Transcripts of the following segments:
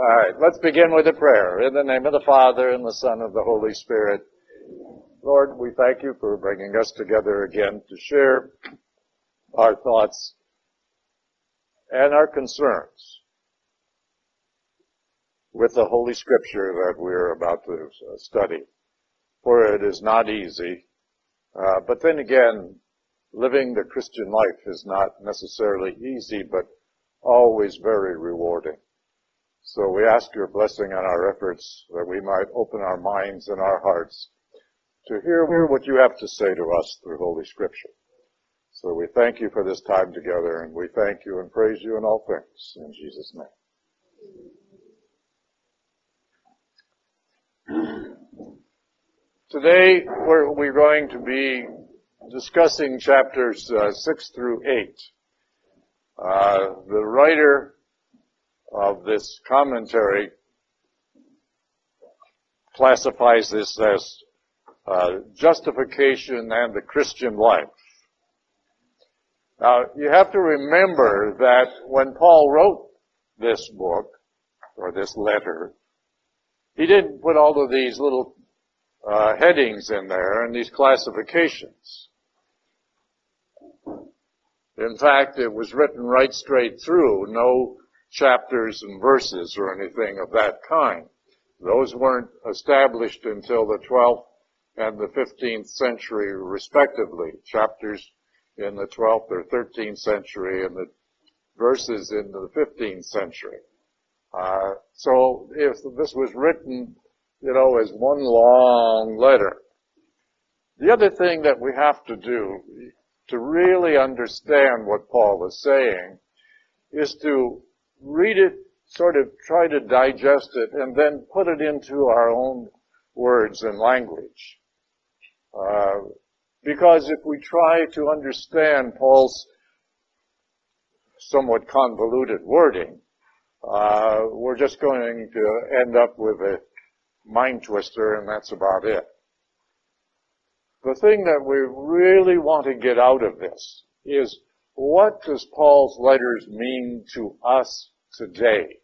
All right, let's begin with a prayer. In the name of the Father, and the Son, and the Holy Spirit. Lord, we thank you for bringing us together again to share our thoughts and our concerns with the Holy Scripture that we're about to study. For it is not easy, uh, but then again, living the Christian life is not necessarily easy, but always very rewarding. So we ask your blessing on our efforts that we might open our minds and our hearts to hear what you have to say to us through Holy Scripture. So we thank you for this time together and we thank you and praise you in all things in Jesus' name. Today we're, going to be discussing chapters uh, 6 through 8. Uh, the writer of this commentary classifies this as uh, justification and the Christian life. Now, you have to remember that when Paul wrote this book, or this letter, he didn't put all of these little uh, headings in there and these classifications. In fact, it was written right straight through, no chapters and verses or anything of that kind. Those weren't established until the 12th and the 15th century respectively. Chapters in the 12th or 13th century and the verses in the 15th century. Uh, so if this was written, you know, as one long letter, the other thing that we have to do to really understand what Paul is saying is to read it, sort of try to digest it, and then put it into our own words and language. Uh, because if we try to understand Paul's somewhat convoluted wording, uh, we're just going to end up with a mind twister, and that's about it. The thing that we really want to get out of this is what does Paul's letters mean to us today?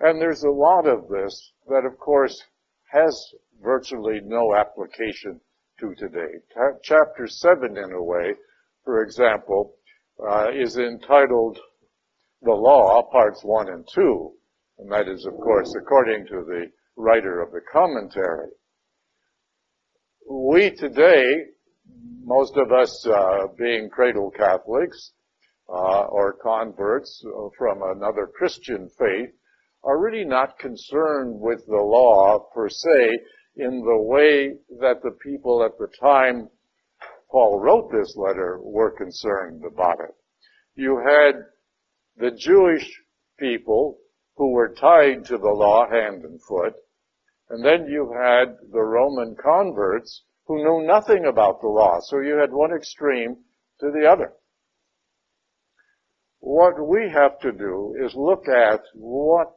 And there's a lot of this that, of course, has virtually no application to today. Chapter 7, in a way, for example, uh, is entitled The Law, Parts 1 and 2. And that is, of course, according to the writer of the commentary. We today most of us uh, being cradle Catholics uh, or converts from another Christian faith are really not concerned with the law per se in the way that the people at the time Paul wrote this letter were concerned about it. You had the Jewish people who were tied to the law hand and foot, and then you had the Roman converts who knew nothing about the law. So you had one extreme to the other. What we have to do is look at what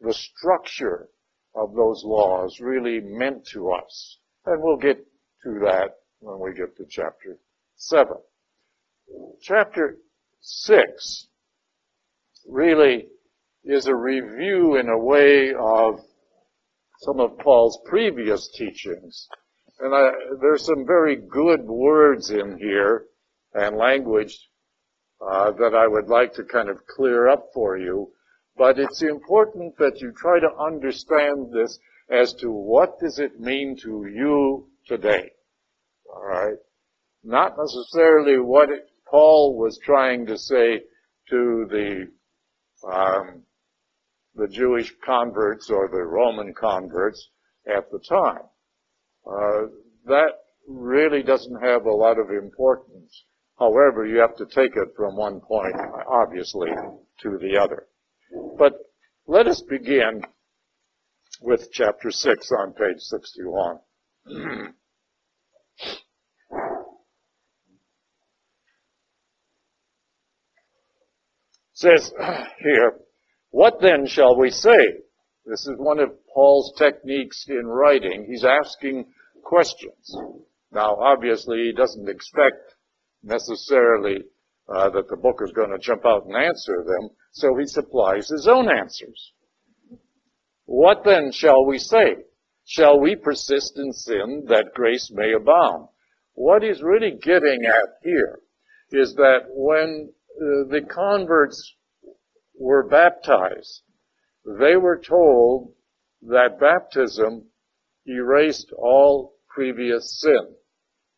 the structure of those laws really meant to us. And we'll get to that when we get to chapter 7. Chapter 6 really is a review in a way of some of Paul's previous teachings and I, there's some very good words in here and language uh, that I would like to kind of clear up for you. But it's important that you try to understand this as to what does it mean to you today. All right, not necessarily what it, Paul was trying to say to the um, the Jewish converts or the Roman converts at the time. Uh, that really doesn't have a lot of importance. However, you have to take it from one point, obviously, to the other. But let us begin with chapter 6 on page 61. says here, what then shall we say? This is one of Paul's techniques in writing. He's asking questions. Now, obviously, he doesn't expect necessarily uh, that the book is going to jump out and answer them, so he supplies his own answers. What then shall we say? Shall we persist in sin that grace may abound? What he's really getting at here is that when uh, the converts were baptized, they were told that baptism erased all previous sin.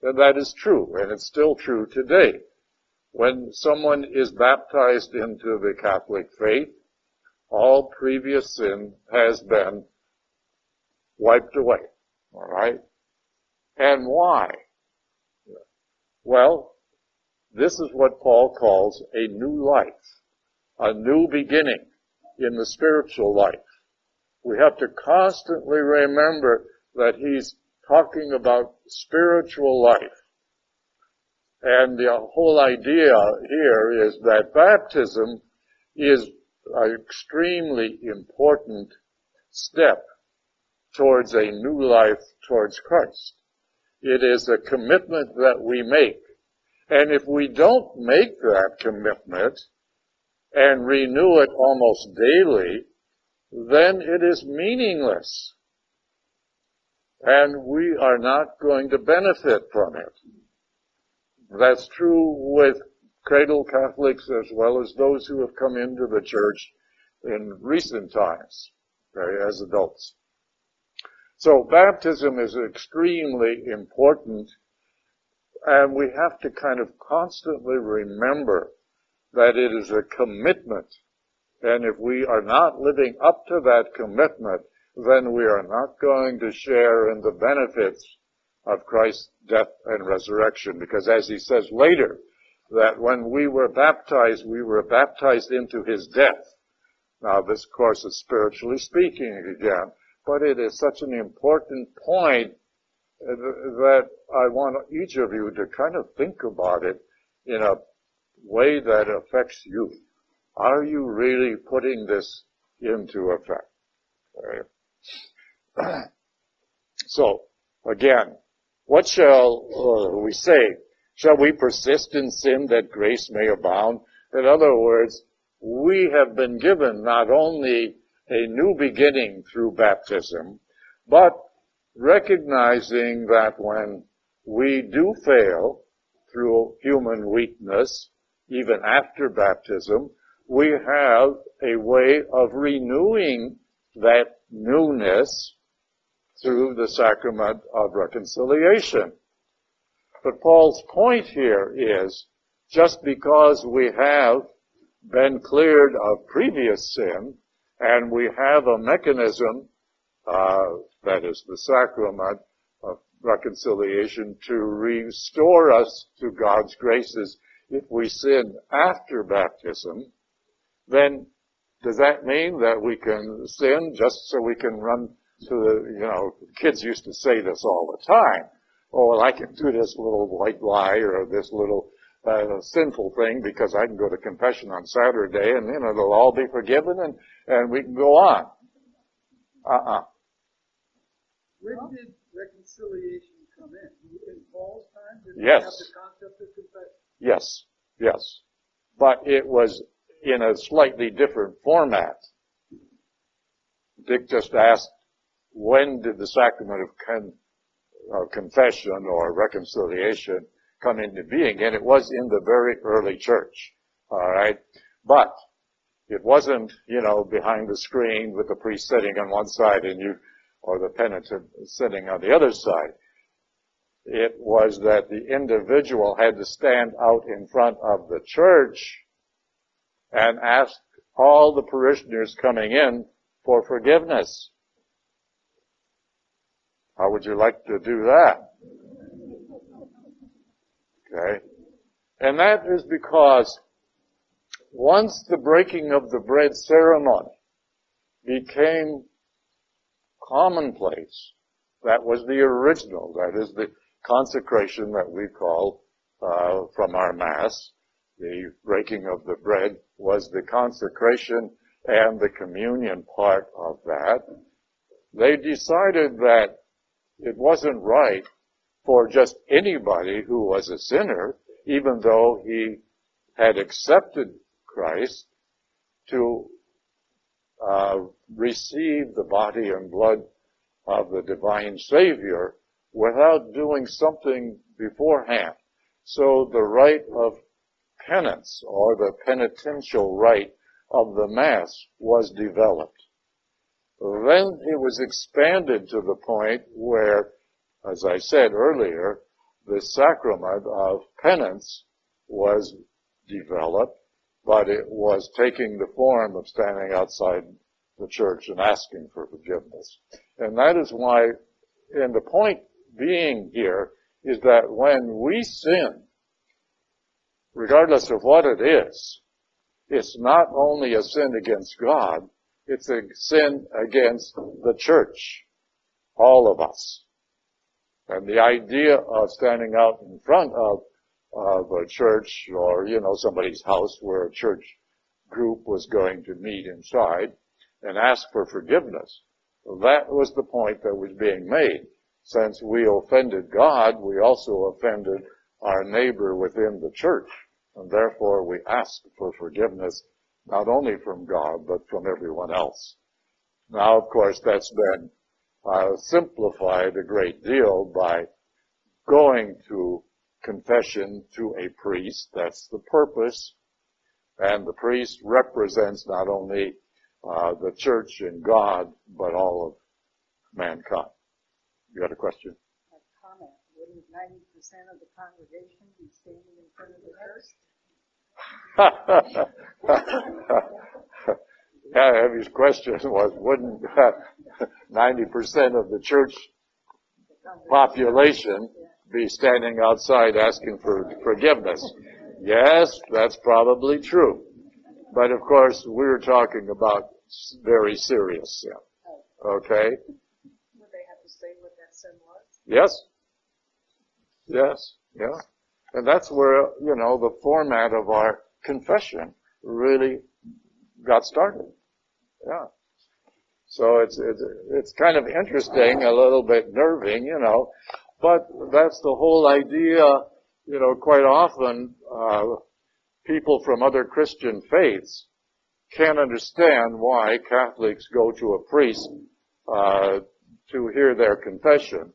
And that is true, and it's still true today. When someone is baptized into the Catholic faith, all previous sin has been wiped away. Alright? And why? Well, this is what Paul calls a new life, a new beginning in the spiritual life. We have to constantly remember that he's talking about spiritual life. And the whole idea here is that baptism is an extremely important step towards a new life towards Christ. It is a commitment that we make. And if we don't make that commitment and renew it almost daily, then it is meaningless. And we are not going to benefit from it. That's true with cradle Catholics as well as those who have come into the church in recent times, okay, as adults. So baptism is extremely important and we have to kind of constantly remember that it is a commitment. And if we are not living up to that commitment, then we are not going to share in the benefits of Christ's death and resurrection. Because as he says later, that when we were baptized, we were baptized into his death. Now this course is spiritually speaking again, but it is such an important point that I want each of you to kind of think about it in a way that affects you. Are you really putting this into effect? Right. so, again, what shall uh, we say? Shall we persist in sin that grace may abound? In other words, we have been given not only a new beginning through baptism, but recognizing that when we do fail through human weakness, even after baptism, we have a way of renewing that newness through the sacrament of reconciliation. But Paul's point here is just because we have been cleared of previous sin and we have a mechanism, uh, that is the sacrament of reconciliation to restore us to God's graces if we sin after baptism, then does that mean that we can sin just so we can run to the, you know, kids used to say this all the time. Oh, well, I can do this little white lie or this little uh, sinful thing because I can go to confession on Saturday and, you know, it'll all be forgiven and, and we can go on. Uh-uh. When did reconciliation come in? In Paul's time? Did yes. have the concept of confession? Yes. Yes. But it was in a slightly different format. Dick just asked when did the sacrament of con, uh, confession or reconciliation come into being? And it was in the very early church. All right. But it wasn't, you know, behind the screen with the priest sitting on one side and you, or the penitent sitting on the other side. It was that the individual had to stand out in front of the church and ask all the parishioners coming in for forgiveness. How would you like to do that? Okay. And that is because once the breaking of the bread ceremony became commonplace, that was the original, that is the consecration that we call uh, from our Mass. The breaking of the bread was the consecration and the communion part of that. They decided that it wasn't right for just anybody who was a sinner, even though he had accepted Christ, to uh, receive the body and blood of the divine Savior without doing something beforehand. So the rite of penance or the penitential rite of the Mass was developed. Then it was expanded to the point where, as I said earlier, the sacrament of penance was developed, but it was taking the form of standing outside the church and asking for forgiveness. And that is why, and the point being here is that when we sin, regardless of what it is, it's not only a sin against God, it's a sin against the church. All of us. And the idea of standing out in front of, of a church or, you know, somebody's house where a church group was going to meet inside and ask for forgiveness. That was the point that was being made. Since we offended God, we also offended our neighbor within the church. And therefore we ask for forgiveness not only from God, but from everyone else. Now, of course, that's been uh, simplified a great deal by going to confession to a priest. That's the purpose. And the priest represents not only uh, the church and God, but all of mankind. You got a question? A comment. Wouldn't 90% of the congregation be standing in front of the church? yeah, his question was, wouldn't 90% of the church population be standing outside asking for forgiveness? Yes, that's probably true. But of course, we're talking about very serious sin. Okay? Would they have to say what that sin was? Yes. Yes. Yeah. And that's where, you know, the format of our confession really got started. Yeah. So it's, it's, it's kind of interesting, a little bit nerving, you know, but that's the whole idea, you know, quite often, uh, people from other Christian faiths can't understand why Catholics go to a priest, uh, to hear their confession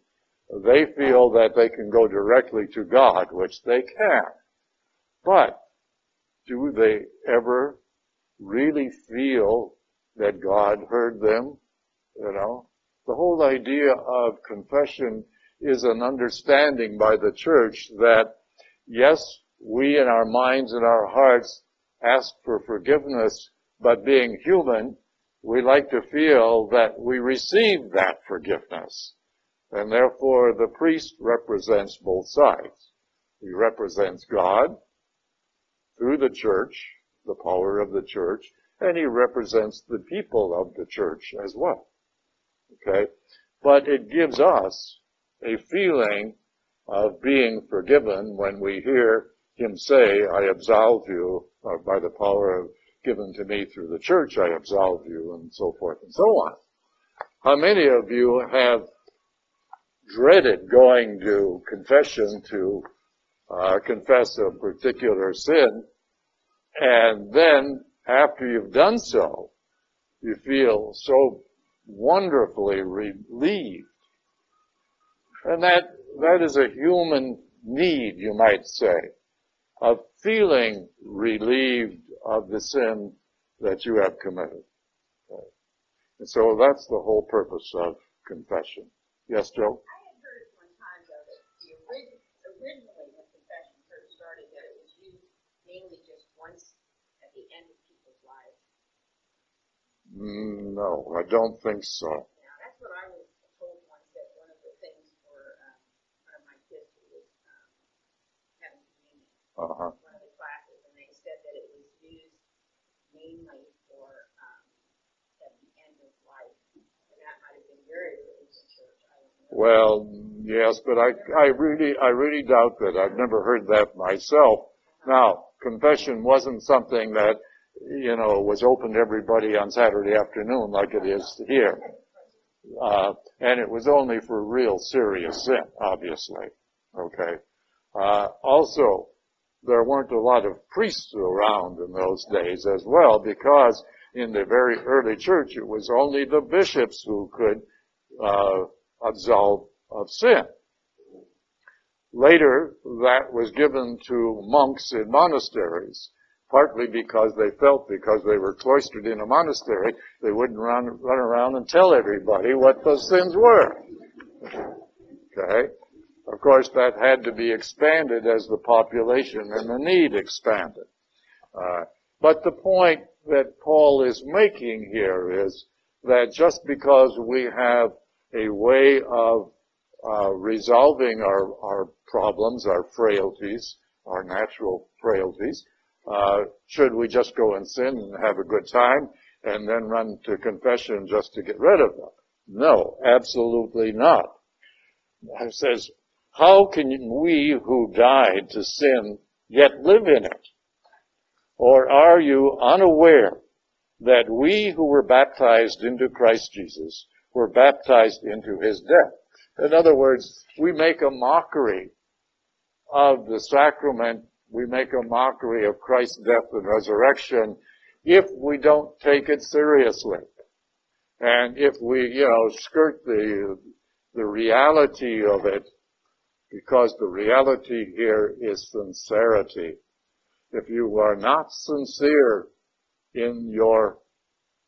they feel that they can go directly to God, which they can. But do they ever really feel that God heard them? You know, the whole idea of confession is an understanding by the church that yes, we in our minds and our hearts ask for forgiveness, but being human, we like to feel that we receive that forgiveness. And therefore the priest represents both sides. He represents God through the church, the power of the church, and he represents the people of the church as well. Okay? But it gives us a feeling of being forgiven when we hear him say, I absolve you, or by the power given to me through the church, I absolve you, and so forth and so on. How many of you have dreaded going to confession to uh, confess a particular sin, and then after you've done so, you feel so wonderfully relieved. And that, that is a human need, you might say, of feeling relieved of the sin that you have committed. Okay. And so that's the whole purpose of confession. Yes, Joe? originally when confession first started that it was used mainly just once at the end of people's lives? Mm, no, I don't think so. That's what I was told once that one of the things for um, one of my kids who was um, having communion, uh-huh. one of the classes, and they said that it was used mainly for um, at the end of life, and that might have been in church. I don't know. Well, Yes, but I, I really, I really doubt that. I've never heard that myself. Now, confession wasn't something that, you know, was open to everybody on Saturday afternoon like it is here. Uh, and it was only for real serious sin, obviously. Okay. Uh, also, there weren't a lot of priests around in those days as well because in the very early church, it was only the bishops who could uh, absolve of sin. Later, that was given to monks in monasteries, partly because they felt because they were cloistered in a monastery, they wouldn't run, run around and tell everybody what those sins were. Okay? Of course, that had to be expanded as the population and the need expanded. Uh, but the point that Paul is making here is that just because we have a way of uh, resolving our, our problems, our frailties, our natural frailties, uh, should we just go and sin and have a good time and then run to confession just to get rid of them? No, absolutely not. It says, how can we who died to sin yet live in it? Or are you unaware that we who were baptized into Christ Jesus were baptized into his death? In other words, we make a mockery of the sacrament. We make a mockery of Christ's death and resurrection if we don't take it seriously. And if we, you know, skirt the, the reality of it, because the reality here is sincerity. If you are not sincere in your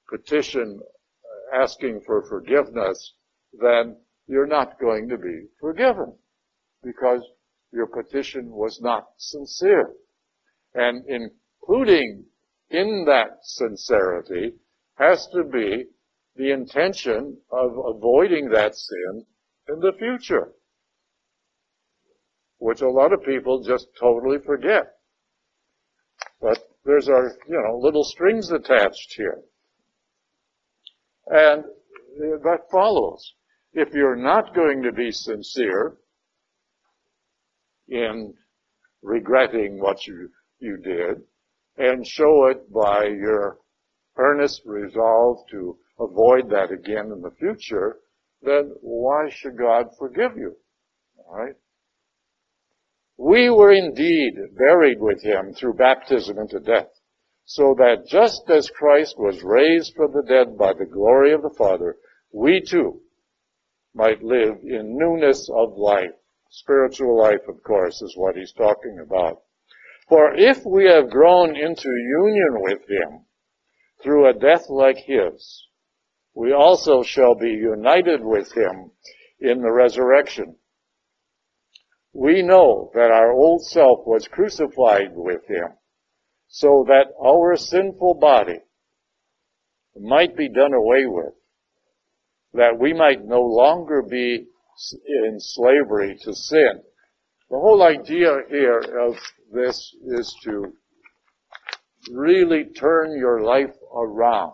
petition uh, asking for forgiveness, then you're not going to be forgiven because your petition was not sincere. And including in that sincerity has to be the intention of avoiding that sin in the future, which a lot of people just totally forget. But there's our, you know, little strings attached here. And that follows if you're not going to be sincere in regretting what you, you did and show it by your earnest resolve to avoid that again in the future, then why should God forgive you? Alright? We were indeed buried with him through baptism into death, so that just as Christ was raised from the dead by the glory of the Father, we too might live in newness of life. Spiritual life, of course, is what he's talking about. For if we have grown into union with him through a death like his, we also shall be united with him in the resurrection. We know that our old self was crucified with him so that our sinful body might be done away with that we might no longer be in slavery to sin. The whole idea here of this is to really turn your life around.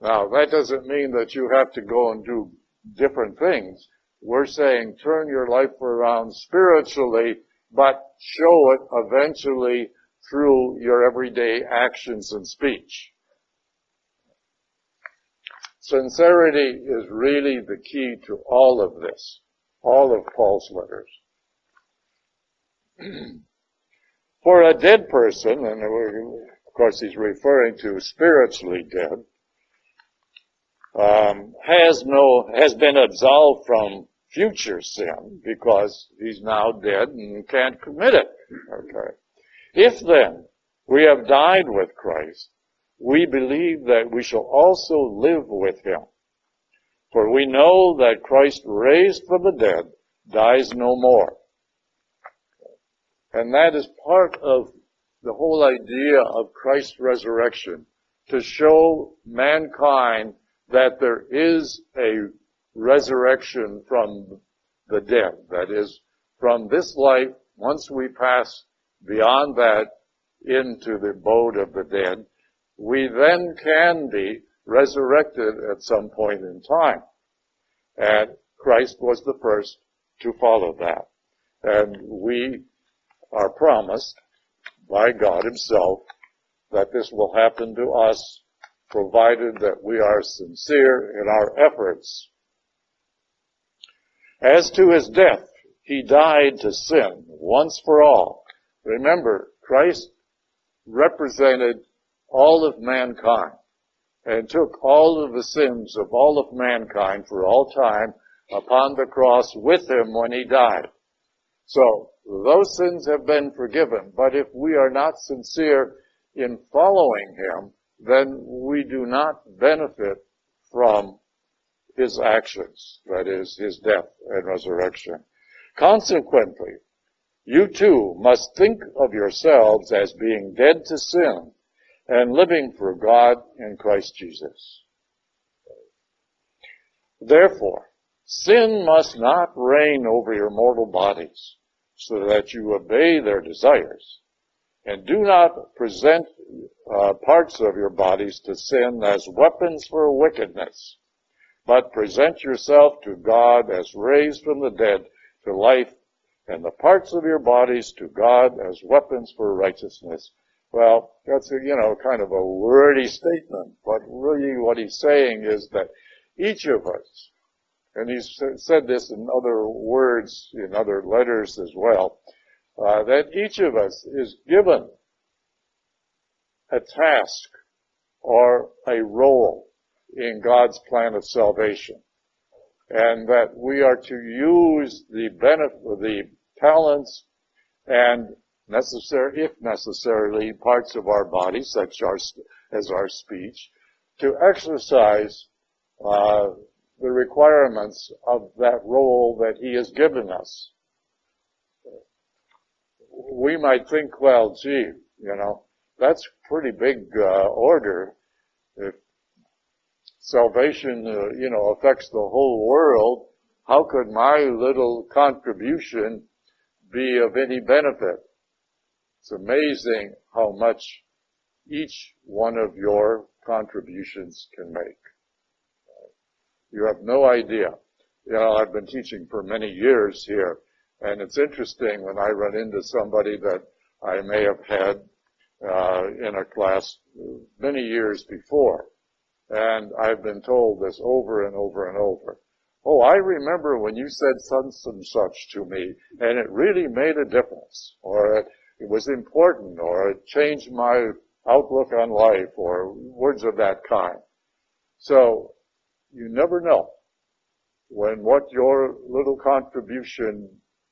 Now, that doesn't mean that you have to go and do different things. We're saying turn your life around spiritually, but show it eventually through your everyday actions and speech. Sincerity is really the key to all of this, all of Paul's letters. For a dead person, and of course he's referring to spiritually dead, um, has no has been absolved from future sin because he's now dead and can't commit it. Okay. If then we have died with Christ, we believe that we shall also live with him. For we know that Christ raised from the dead dies no more. And that is part of the whole idea of Christ's resurrection, to show mankind that there is a resurrection from the dead. That is, from this life, once we pass beyond that into the abode of the dead, we then can be resurrected at some point in time. And Christ was the first to follow that. And we are promised by God himself that this will happen to us provided that we are sincere in our efforts. As to his death, he died to sin once for all. Remember, Christ represented all of mankind and took all of the sins of all of mankind for all time upon the cross with him when he died. So those sins have been forgiven, but if we are not sincere in following him, then we do not benefit from his actions, that is, his death and resurrection. Consequently, you too must think of yourselves as being dead to sin and living for God in Christ Jesus. Therefore, sin must not reign over your mortal bodies so that you obey their desires and do not present uh, parts of your bodies to sin as weapons for wickedness, but present yourself to God as raised from the dead to life and the parts of your bodies to God as weapons for righteousness. Well, that's a, you know, kind of a wordy statement, but really what he's saying is that each of us, and he's said this in other words, in other letters as well, uh, that each of us is given a task or a role in God's plan of salvation. And that we are to use the benefit, the talents and necessary, if necessarily, parts of our body, such as our speech, to exercise uh, the requirements of that role that He has given us. We might think, well, gee, you know, that's pretty big uh, order. If salvation, uh, you know, affects the whole world, how could my little contribution be of any benefit? It's amazing how much each one of your contributions can make. You have no idea. You know, I've been teaching for many years here, and it's interesting when I run into somebody that I may have had uh, in a class many years before, and I've been told this over and over and over. Oh, I remember when you said such and such to me, and it really made a difference, or it, it was important or it changed my outlook on life or words of that kind. So you never know when what your little contribution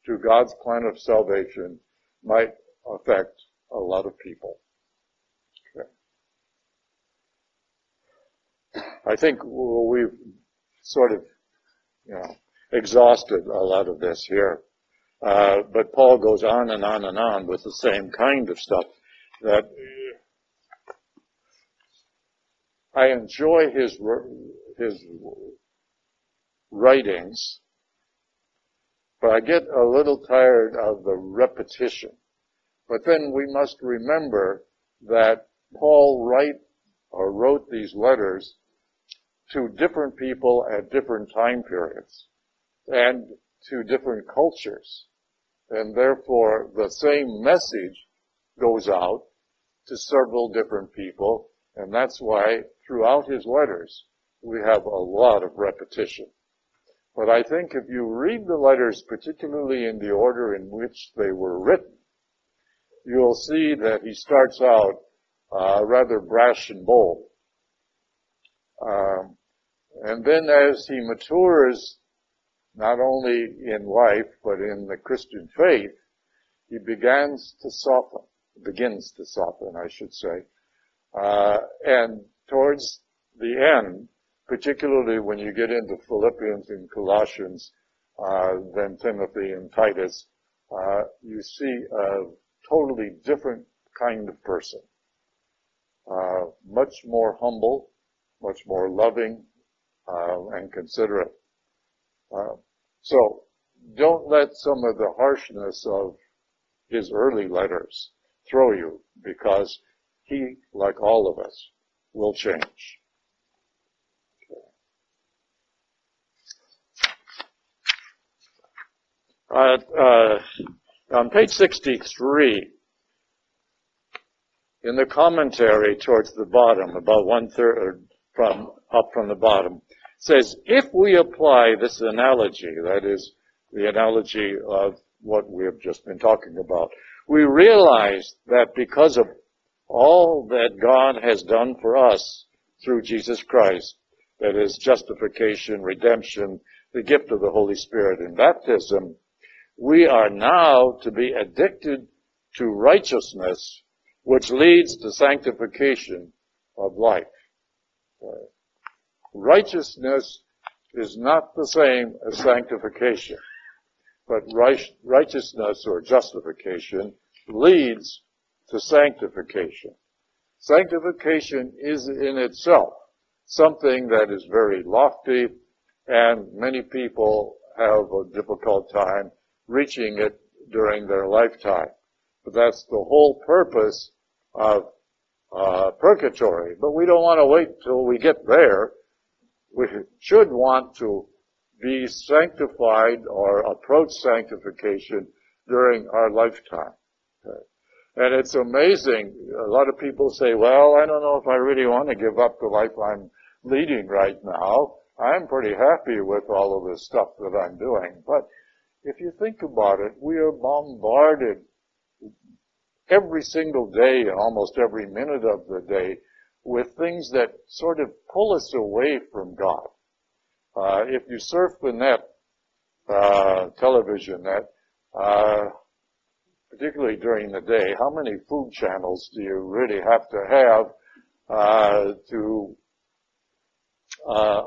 to God's plan of salvation might affect a lot of people. Okay. I think we've sort of, you know, exhausted a lot of this here. Uh, but Paul goes on and on and on with the same kind of stuff that I enjoy his, his writings, but I get a little tired of the repetition. But then we must remember that Paul write or wrote these letters to different people at different time periods and to different cultures and therefore the same message goes out to several different people, and that's why throughout his letters we have a lot of repetition. But I think if you read the letters, particularly in the order in which they were written, you'll see that he starts out uh, rather brash and bold. Um, and then as he matures not only in life, but in the Christian faith, he begins to soften, begins to soften, I should say. Uh, and towards the end, particularly when you get into Philippians and Colossians, uh, then Timothy and Titus, uh, you see a totally different kind of person. Uh, much more humble, much more loving, uh, and considerate. Uh, so don't let some of the harshness of his early letters throw you because he, like all of us, will change. Uh, uh, on page 63, in the commentary towards the bottom, about one third from up from the bottom, says, if we apply this analogy, that is the analogy of what we have just been talking about, we realize that because of all that God has done for us through Jesus Christ, that is justification, redemption, the gift of the Holy Spirit in baptism, we are now to be addicted to righteousness, which leads to sanctification of life. Righteousness is not the same as sanctification, but righteousness or justification leads to sanctification. Sanctification is in itself something that is very lofty and many people have a difficult time reaching it during their lifetime. But that's the whole purpose of uh, purgatory. But we don't want to wait till we get there. We should want to be sanctified or approach sanctification during our lifetime. Okay. And it's amazing. A lot of people say, well, I don't know if I really want to give up the life I'm leading right now. I'm pretty happy with all of this stuff that I'm doing. But if you think about it, we are bombarded every single day and almost every minute of the day with things that sort of pull us away from God. Uh, if you surf the net, uh, television net, uh, particularly during the day, how many food channels do you really have to have uh, to uh,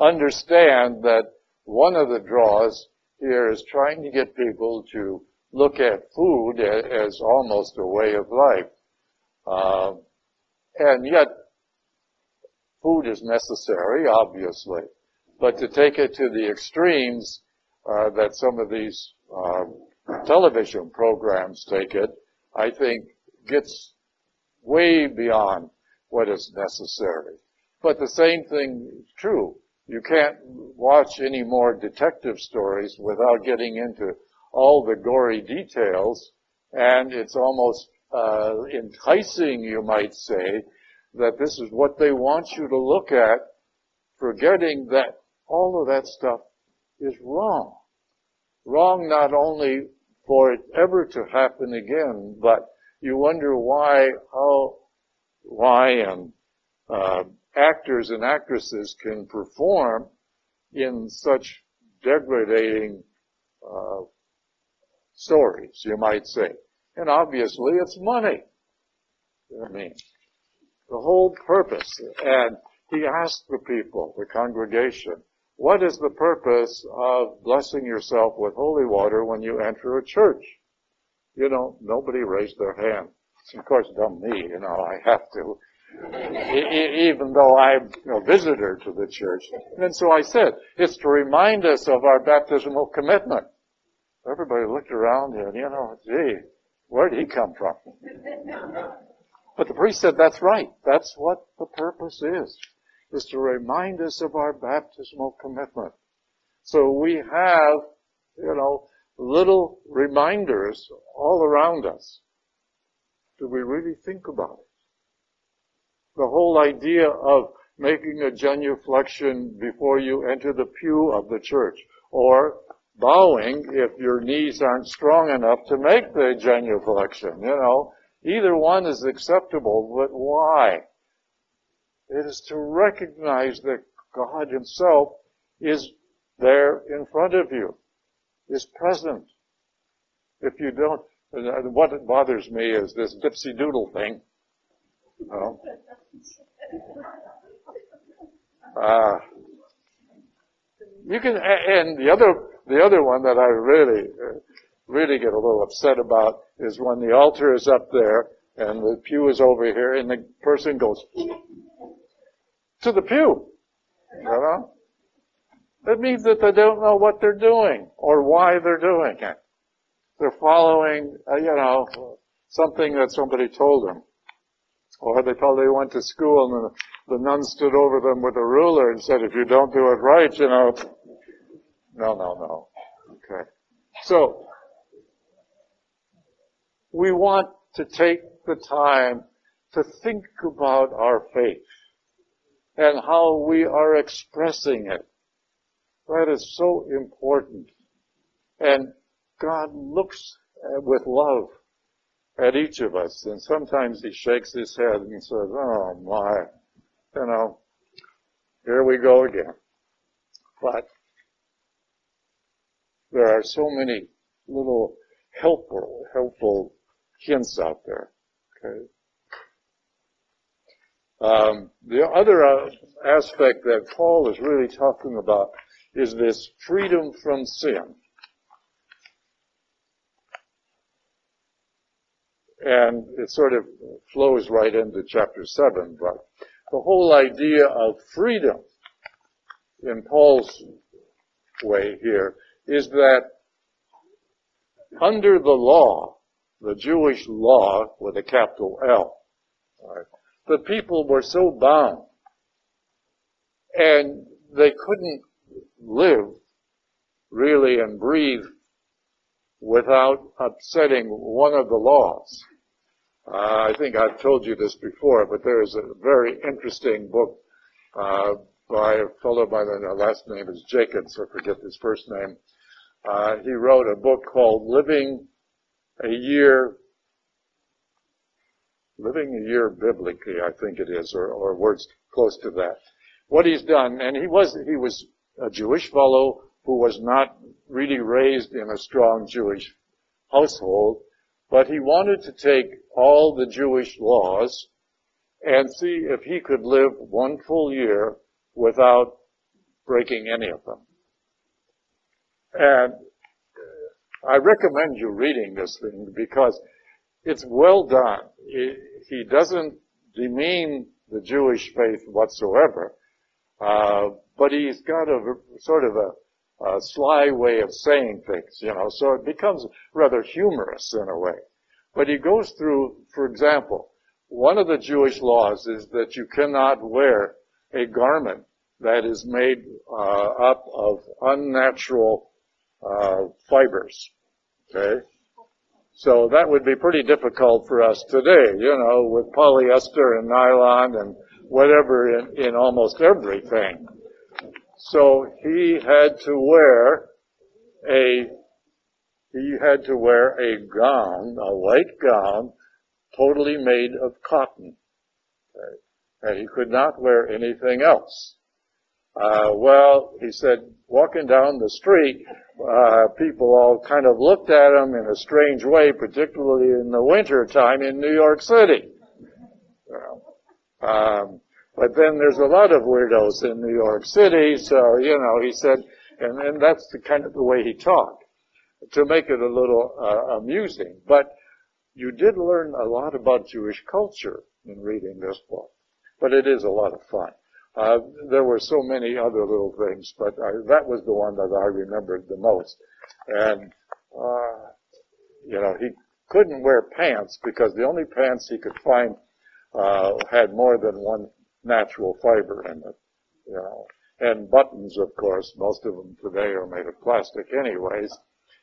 understand that one of the draws here is trying to get people to look at food as almost a way of life. And yet, food is necessary, obviously. But to take it to the extremes uh, that some of these uh, television programs take it, I think gets way beyond what is necessary. But the same thing is true you can't watch any more detective stories without getting into all the gory details, and it's almost uh, enticing, you might say, that this is what they want you to look at, forgetting that all of that stuff is wrong. Wrong not only for it ever to happen again, but you wonder why, how, why, and uh, actors and actresses can perform in such degrading uh, stories, you might say. And obviously it's money. I mean, the whole purpose. And he asked the people, the congregation, what is the purpose of blessing yourself with holy water when you enter a church? You know, nobody raised their hand. Of course, dumb me, you know, I have to even though I'm a visitor to the church. And so I said, it's to remind us of our baptismal commitment. Everybody looked around and, you know, gee, where did he come from? But the priest said, that's right. That's what the purpose is, is to remind us of our baptismal commitment. So we have, you know, little reminders all around us. Do we really think about it? the whole idea of making a genuflection before you enter the pew of the church, or bowing if your knees aren't strong enough to make the genuflection, you know. Either one is acceptable, but why? It is to recognize that God himself is there in front of you, is present. If you don't, what bothers me is this dipsy doodle thing. You know? Uh, you can, and the other, the other one that I really, uh, really get a little upset about is when the altar is up there and the pew is over here and the person goes to the pew. You know? It means that they don't know what they're doing or why they're doing it. They're following, uh, you know, something that somebody told them. Or they probably went to school and the, the nun stood over them with a ruler and said, if you don't do it right, you know, no, no, no. Okay. So, we want to take the time to think about our faith and how we are expressing it. That is so important. And God looks with love at each of us. And sometimes he shakes his head and says, oh my, you know, here we go again. But there are so many little helpful, helpful hints out there. Okay. Um, the other uh, aspect that Paul is really talking about is this freedom from sin. And it sort of flows right into chapter 7, but the whole idea of freedom in Paul's way here is that under the law, the Jewish law with a capital L, right, the people were so bound and they couldn't live really and breathe without upsetting one of the laws. Uh, I think I've told you this before, but there is a very interesting book uh, by a fellow by the last name is Jacobs, I forget his first name. Uh, he wrote a book called Living a Year, Living a Year Biblically, I think it is, or, or words close to that. What he's done, and he was, he was a Jewish fellow who was not really raised in a strong Jewish household, but he wanted to take all the Jewish laws and see if he could live one full year without breaking any of them. And I recommend you reading this thing because it's well done. He doesn't demean the Jewish faith whatsoever, uh, but he's got a sort of a, a sly way of saying things, you know, so it becomes rather humorous in a way. But he goes through, for example, one of the Jewish laws is that you cannot wear a garment that is made uh, up of unnatural uh, fibers. Okay, so that would be pretty difficult for us today, you know, with polyester and nylon and whatever in, in almost everything. So he had to wear a he had to wear a gown, a white gown, totally made of cotton. Okay? And he could not wear anything else. Uh, well, he said, walking down the street, uh, people all kind of looked at him in a strange way, particularly in the winter time in New York City. Um, but then there's a lot of weirdos in New York City, so you know, he said, and, and that's the kind of the way he talked to make it a little uh, amusing. But you did learn a lot about Jewish culture in reading this book, but it is a lot of fun. Uh, there were so many other little things, but I, that was the one that I remembered the most. And, uh, you know, he couldn't wear pants because the only pants he could find, uh, had more than one natural fiber in it, you know. And buttons, of course, most of them today are made of plastic anyways.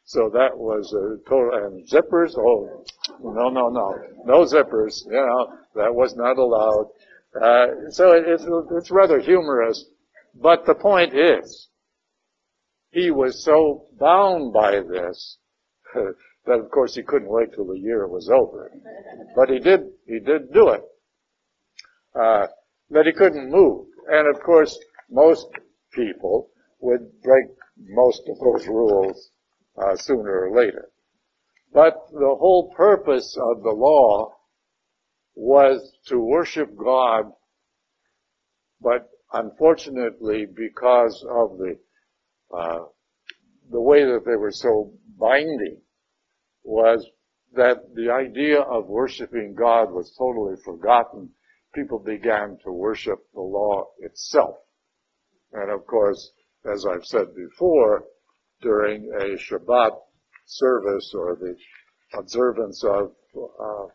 So that was a total, and zippers, oh, no, no, no, no zippers, you know, that was not allowed. Uh, so it, it's, it's rather humorous, but the point is, he was so bound by this that of course he couldn't wait till the year was over. But he did, he did do it. Uh, but he couldn't move. And of course, most people would break most of those rules uh, sooner or later. But the whole purpose of the law was to worship God, but unfortunately, because of the uh, the way that they were so binding, was that the idea of worshiping God was totally forgotten. People began to worship the law itself. And of course, as I've said before, during a Shabbat service or the observance of uh,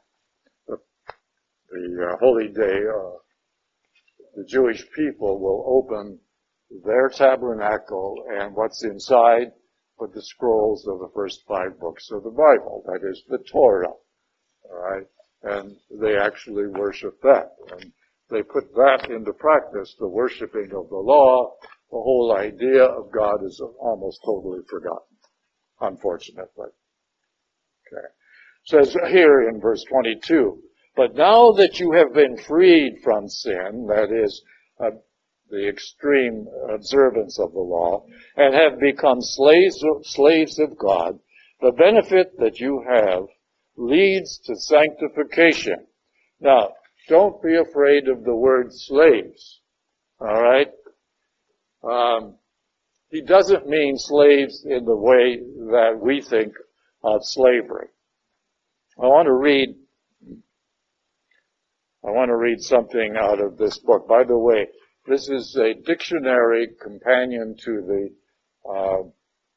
the uh, holy day, uh, the Jewish people will open their tabernacle and what's inside but the scrolls of the first five books of the Bible, that is the Torah. Alright? And they actually worship that. And they put that into practice, the worshiping of the law, the whole idea of God is almost totally forgotten, unfortunately. Okay. says here in verse 22, but now that you have been freed from sin, that is, uh, the extreme observance of the law, and have become slaves of, slaves of God, the benefit that you have leads to sanctification. Now, don't be afraid of the word slaves. All right? Um, he doesn't mean slaves in the way that we think of slavery. I want to read I want to read something out of this book. By the way, this is a dictionary companion to the uh,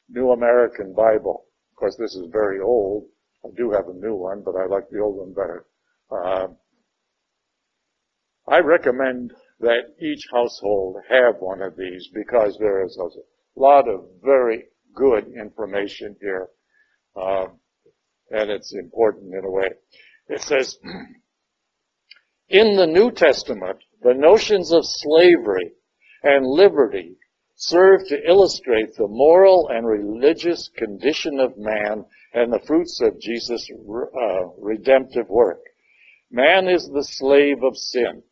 New American Bible. Of course, this is very old. I do have a new one, but I like the old one better. Uh, I recommend that each household have one of these because there is a lot of very good information here, uh, and it's important in a way. It says, in the New Testament, the notions of slavery and liberty serve to illustrate the moral and religious condition of man and the fruits of Jesus' uh, redemptive work. Man is the slave of sin.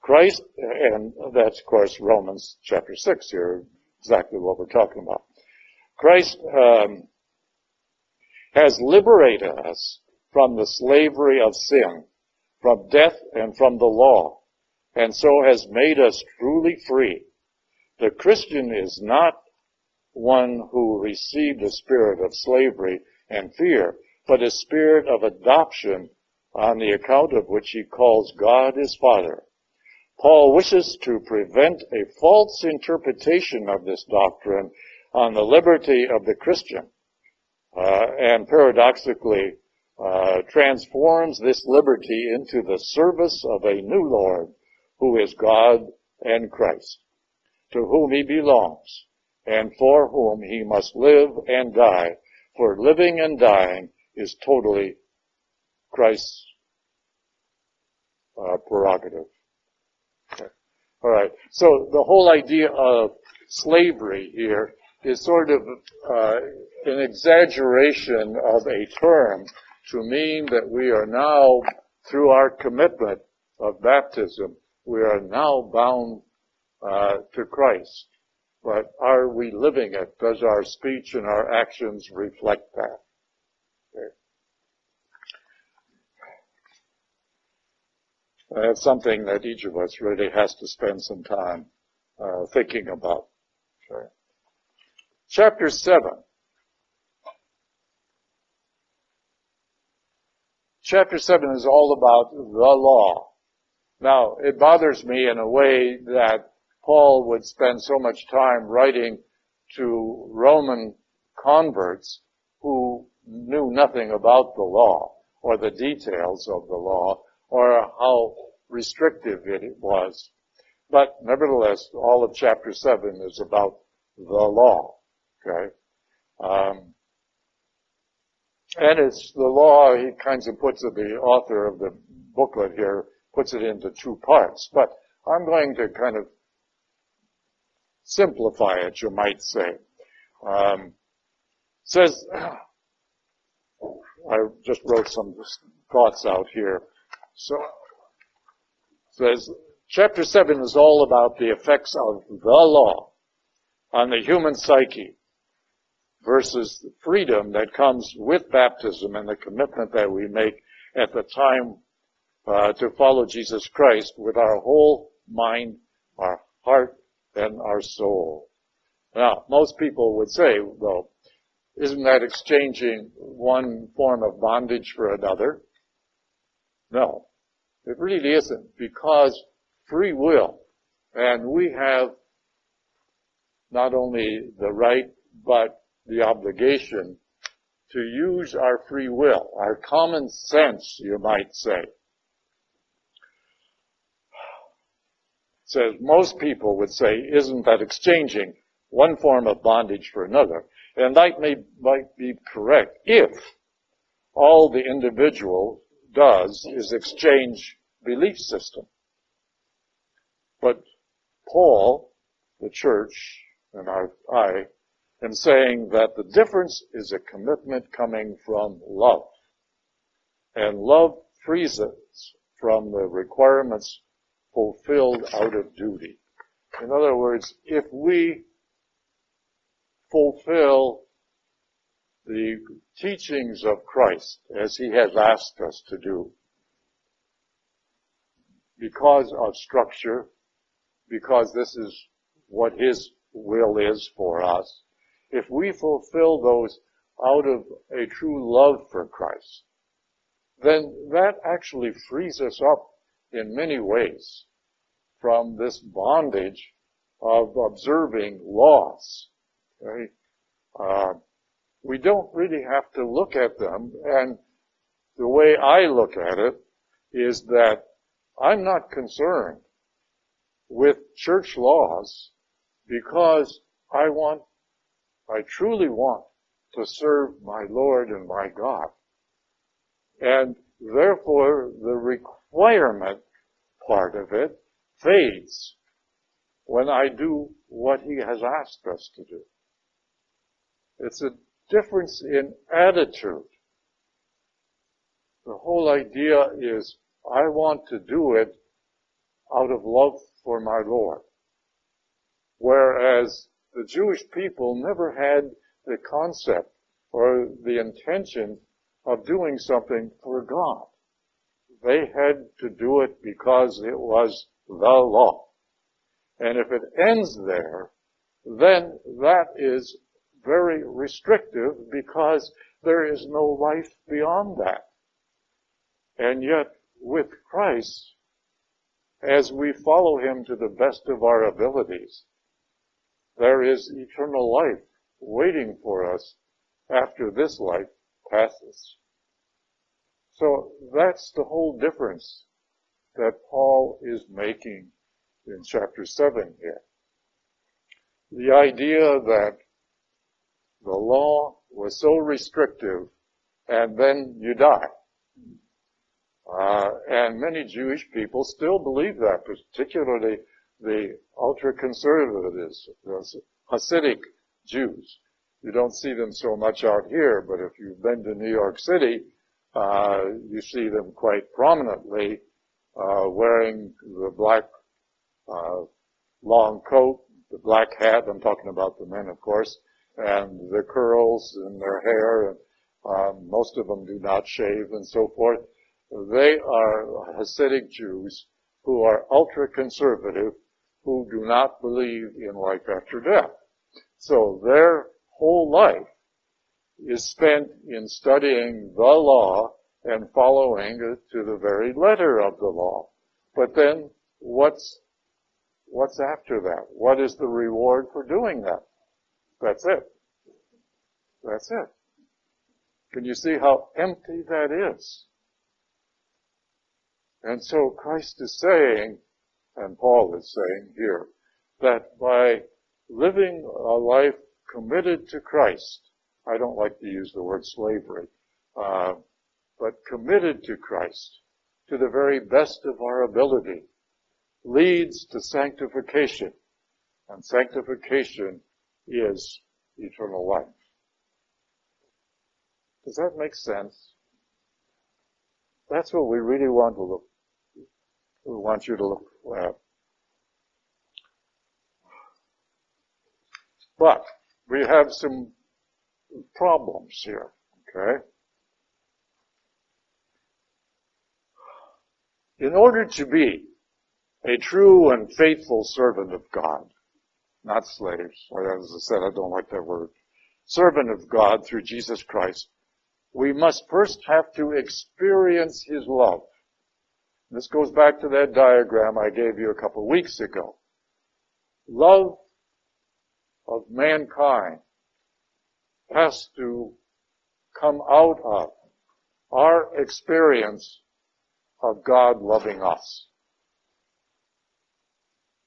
Christ, and that's of course Romans chapter 6 here, exactly what we're talking about. Christ um, has liberated us from the slavery of sin, from death and from the law, and so has made us truly free. The Christian is not one who received a spirit of slavery and fear, but a spirit of adoption on the account of which he calls God his Father. Paul wishes to prevent a false interpretation of this doctrine on the liberty of the Christian, uh, and paradoxically uh, transforms this liberty into the service of a new Lord who is God and Christ, to whom he belongs, and for whom he must live and die, for living and dying is totally Christ's uh, prerogative. All right. So the whole idea of slavery here is sort of uh, an exaggeration of a term to mean that we are now, through our commitment of baptism, we are now bound uh, to Christ. But are we living it? Does our speech and our actions reflect that? That's something that each of us really has to spend some time uh, thinking about. Okay. Chapter 7. Chapter 7 is all about the law. Now, it bothers me in a way that Paul would spend so much time writing to Roman converts who knew nothing about the law or the details of the law or how restrictive it was. But nevertheless, all of chapter 7 is about the law. Okay? Um, and it's the law, he kind of puts it, the author of the booklet here puts it into two parts. But I'm going to kind of simplify it, you might say. Um, says, I just wrote some thoughts out here. So, says, chapter 7 is all about the effects of the law on the human psyche versus the freedom that comes with baptism and the commitment that we make at the time uh, to follow Jesus Christ with our whole mind, our heart, and our soul. Now, most people would say, well, isn't that exchanging one form of bondage for another? No. It really isn't because free will and we have not only the right but the obligation to use our free will, our common sense, you might say. Says most people would say, isn't that exchanging one form of bondage for another? And that may, might be correct if all the individual does is exchange belief system. But Paul, the church, and I, I am saying that the difference is a commitment coming from love. And love frees us from the requirements fulfilled out of duty. In other words, if we fulfill the teachings of Christ as he has asked us to do, because of structure, because this is what his will is for us, if we fulfill those out of a true love for Christ, then that actually frees us up in many ways from this bondage of observing laws. Uh, we don't really have to look at them, and the way I look at it is that I'm not concerned with church laws because I want, I truly want to serve my Lord and my God. And therefore the requirement part of it fades when I do what he has asked us to do. It's a difference in attitude. The whole idea is I want to do it out of love for my Lord. Whereas the Jewish people never had the concept or the intention of doing something for God. They had to do it because it was the law. And if it ends there, then that is very restrictive because there is no life beyond that. And yet, with Christ, as we follow Him to the best of our abilities, there is eternal life waiting for us after this life passes. So that's the whole difference that Paul is making in chapter 7 here. The idea that the law was so restrictive and then you die. Uh, and many Jewish people still believe that, particularly the ultra-conservatives, the Hasidic Jews. You don't see them so much out here, but if you've been to New York City, uh, you see them quite prominently uh, wearing the black uh, long coat, the black hat. I'm talking about the men, of course, and the curls in their hair. And um, most of them do not shave and so forth. They are Hasidic Jews who are ultra conservative, who do not believe in life after death. So their whole life is spent in studying the law and following it to the very letter of the law. But then what's, what's after that? What is the reward for doing that? That's it. That's it. Can you see how empty that is? And so Christ is saying, and Paul is saying here, that by living a life committed to Christ, I don't like to use the word slavery, uh, but committed to Christ to the very best of our ability leads to sanctification. And sanctification is eternal life. Does that make sense? That's what we really want to look, we want you to look But we have some problems here, okay? In order to be a true and faithful servant of God, not slaves, as I said, I don't like that word, servant of God through Jesus Christ, we must first have to experience His love. This goes back to that diagram I gave you a couple of weeks ago. Love of mankind has to come out of our experience of God loving us.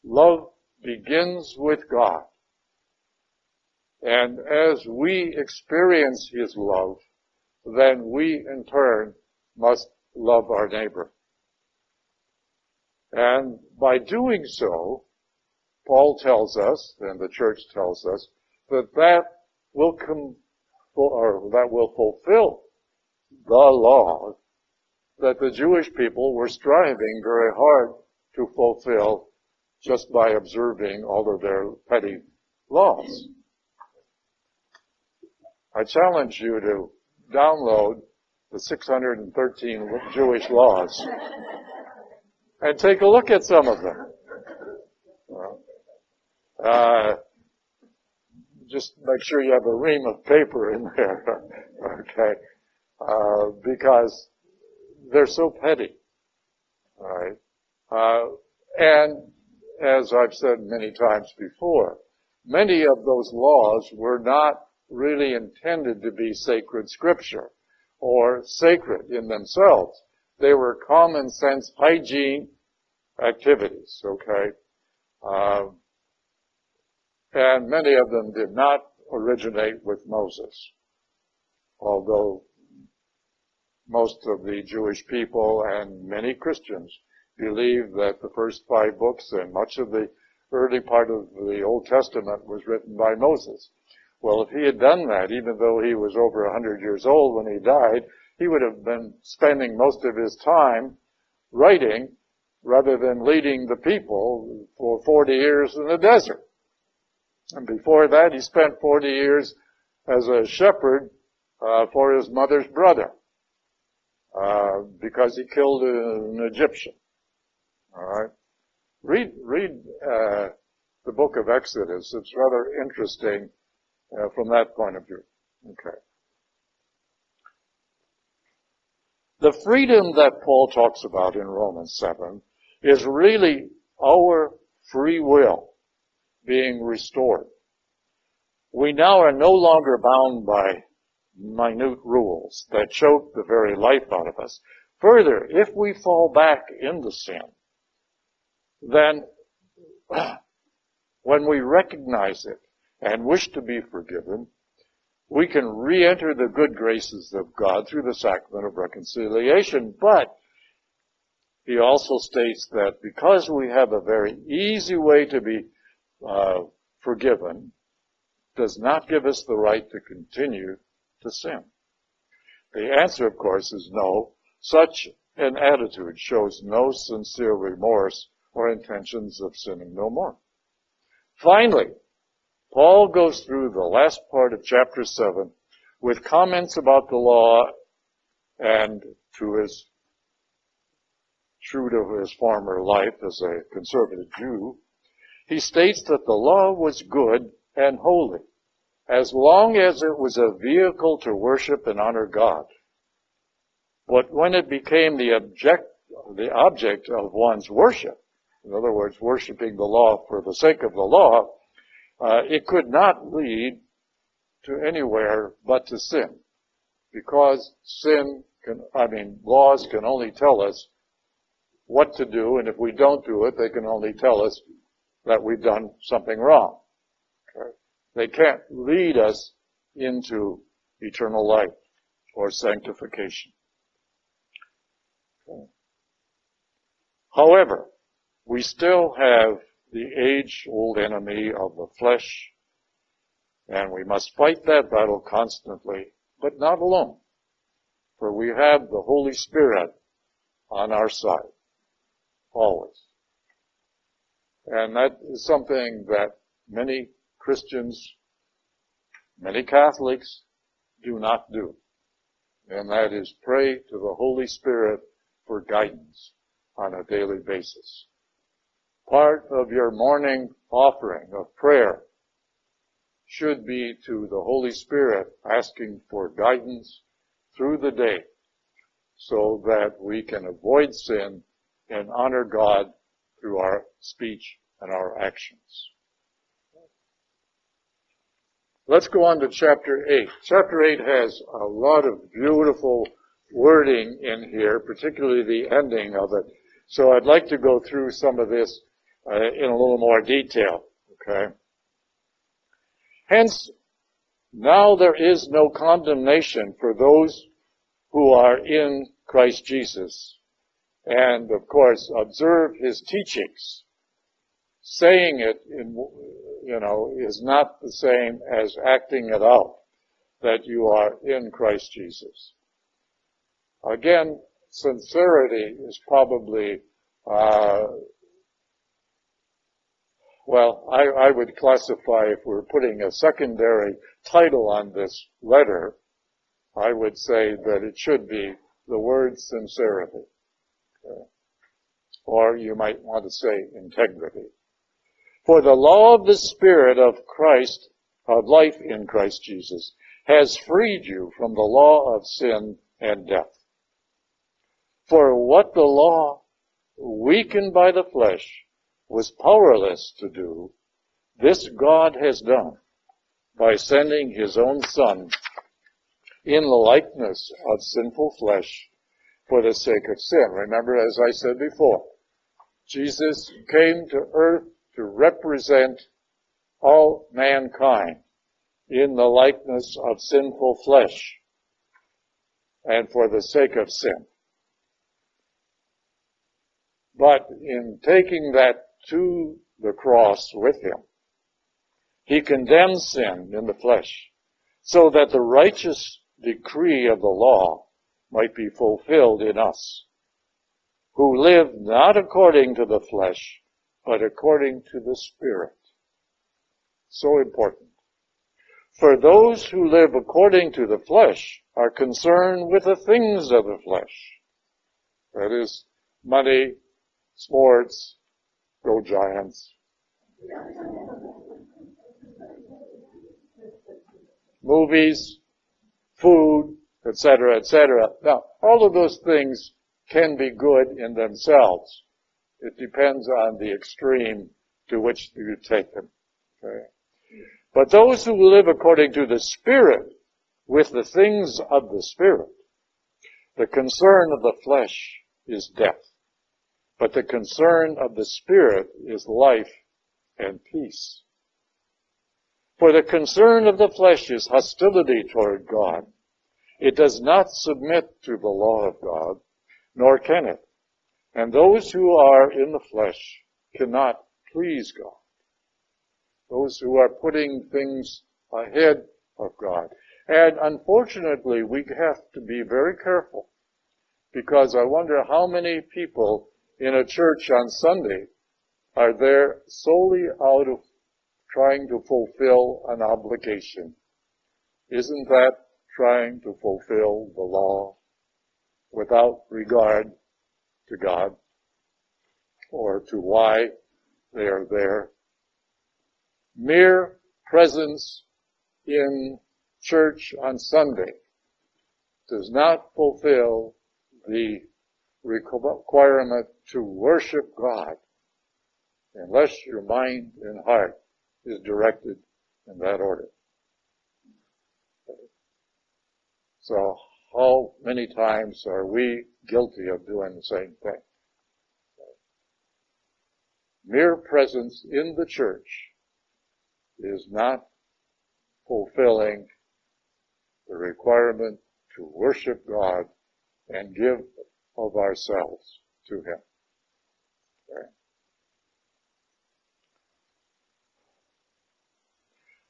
Love begins with God. And as we experience His love, then we in turn must love our neighbor. And by doing so, Paul tells us, and the church tells us, that that will come, or that will fulfill the law that the Jewish people were striving very hard to fulfill just by observing all of their petty laws. I challenge you to download the 613 Jewish laws and take a look at some of them. Uh, just make sure you have a ream of paper in there, okay? Uh, because they're so petty, right? Uh, and as I've said many times before, many of those laws were not really intended to be sacred scripture or sacred in themselves. They were common sense hygiene activities, okay? Uh, and many of them did not originate with Moses, although most of the Jewish people and many Christians believe that the first five books and much of the early part of the Old Testament was written by Moses. Well, if he had done that, even though he was over a hundred years old when he died, he would have been spending most of his time writing rather than leading the people for 40 years in the desert. And before that, he spent 40 years as a shepherd uh, for his mother's brother uh, because he killed an Egyptian. All right, read read uh, the book of Exodus. It's rather interesting uh, from that point of view. Okay. The freedom that Paul talks about in Romans 7 is really our free will being restored. We now are no longer bound by minute rules that choke the very life out of us. Further, if we fall back into sin, then when we recognize it and wish to be forgiven, we can re-enter the good graces of God through the sacrament of reconciliation. But he also states that because we have a very easy way to be uh, forgiven, does not give us the right to continue to sin. The answer, of course, is no. Such an attitude shows no sincere remorse or intentions of sinning no more. Finally, Paul goes through the last part of chapter 7 with comments about the law and to his true to his former life as a conservative Jew, he states that the law was good and holy as long as it was a vehicle to worship and honor God. But when it became the object, the object of one's worship, in other words, worshiping the law for the sake of the law, uh, it could not lead to anywhere but to sin. Because sin can, I mean, laws can only tell us what to do, and if we don't do it, they can only tell us that we've done something wrong. Okay? They can't lead us into eternal life or sanctification. Okay. However, we still have the age-old enemy of the flesh, and we must fight that battle constantly, but not alone. For we have the Holy Spirit on our side, always. And that is something that many Christians, many Catholics do not do. And that is pray to the Holy Spirit for guidance on a daily basis part of your morning offering of prayer should be to the Holy Spirit asking for guidance through the day so that we can avoid sin and honor God through our speech and our actions. Let's go on to chapter 8. Chapter 8 has a lot of beautiful wording in here, particularly the ending of it. So I'd like to go through some of this uh, in a little more detail. Okay. Hence, now there is no condemnation for those who are in Christ Jesus. And of course, observe his teachings. Saying it in, you know, is not the same as acting it out that you are in Christ Jesus. Again, sincerity is probably, uh, well, I, I would classify if we're putting a secondary title on this letter, I would say that it should be the word sincerity. Okay. Or you might want to say integrity. For the law of the Spirit of Christ, of life in Christ Jesus, has freed you from the law of sin and death. For what the law, weakened by the flesh, was powerless to do, this God has done by sending his own Son in the likeness of sinful flesh for the sake of sin. Remember, as I said before, Jesus came to earth to represent all mankind in the likeness of sinful flesh and for the sake of sin. But in taking that to the cross with him, he condemns sin in the flesh so that the righteous decree of the law might be fulfilled in us, who live not according to the flesh, but according to the Spirit. So important. For those who live according to the flesh are concerned with the things of the flesh. That is, money, sports, go giants. Movies, food, etc., etc. Now, all of those things can be good in themselves. It depends on the extreme to which you take them. Okay? But those who live according to the Spirit, with the things of the Spirit, the concern of the flesh is death. But the concern of the Spirit is life and peace. For the concern of the flesh is hostility toward God. It does not submit to the law of God, nor can it. And those who are in the flesh cannot please God those who are putting things ahead of God. And unfortunately, we have to be very careful because I wonder how many people in a church on Sunday are there solely out of trying to fulfill an obligation. Isn't that trying to fulfill the law without regard to God or to why they are there? mere presence in church on Sunday does not fulfill the requirement to worship God unless your mind and heart is directed in that order. So how many times are we guilty of doing the same thing? Mere presence in the church is not fulfilling the requirement to worship God and give of ourselves to Him. Okay.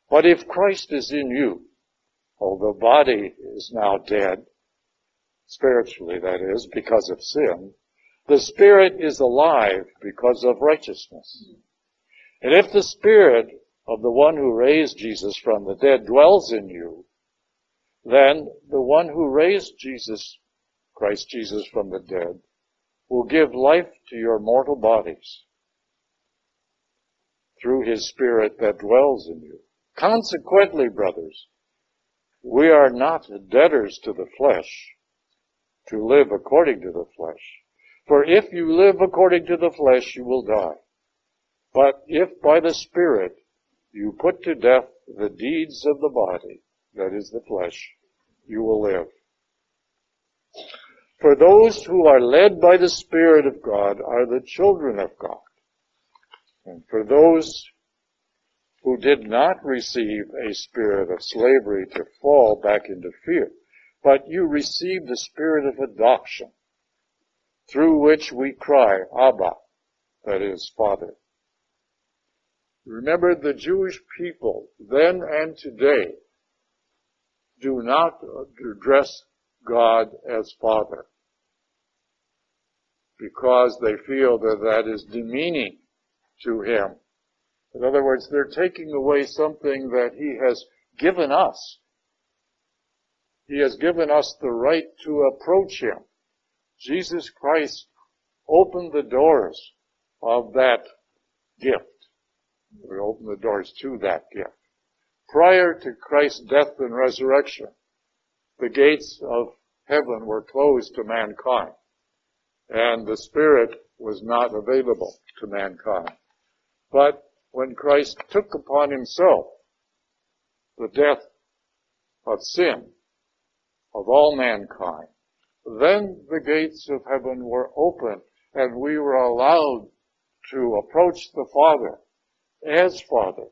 But if Christ is in you, although body is now dead, spiritually that is, because of sin, the spirit is alive because of righteousness. And if the spirit of the one who raised Jesus from the dead dwells in you, then the one who raised Jesus, Christ Jesus from the dead, will give life to your mortal bodies through his spirit that dwells in you. Consequently, brothers, we are not debtors to the flesh to live according to the flesh. For if you live according to the flesh, you will die. But if by the Spirit you put to death the deeds of the body, that is the flesh, you will live. For those who are led by the Spirit of God are the children of God. And for those who did not receive a spirit of slavery to fall back into fear, but you received the spirit of adoption, through which we cry, Abba, that is, Father. Remember the Jewish people then and today do not address God as Father. Because they feel that that is demeaning to him. In other words, they're taking away something that he has given us. He has given us the right to approach him. Jesus Christ opened the doors of that gift. We opened the doors to that gift. Prior to Christ's death and resurrection, the gates of heaven were closed to mankind, and the Spirit was not available to mankind. But when Christ took upon himself the death of sin of all mankind, then the gates of heaven were opened and we were allowed to approach the Father as Father,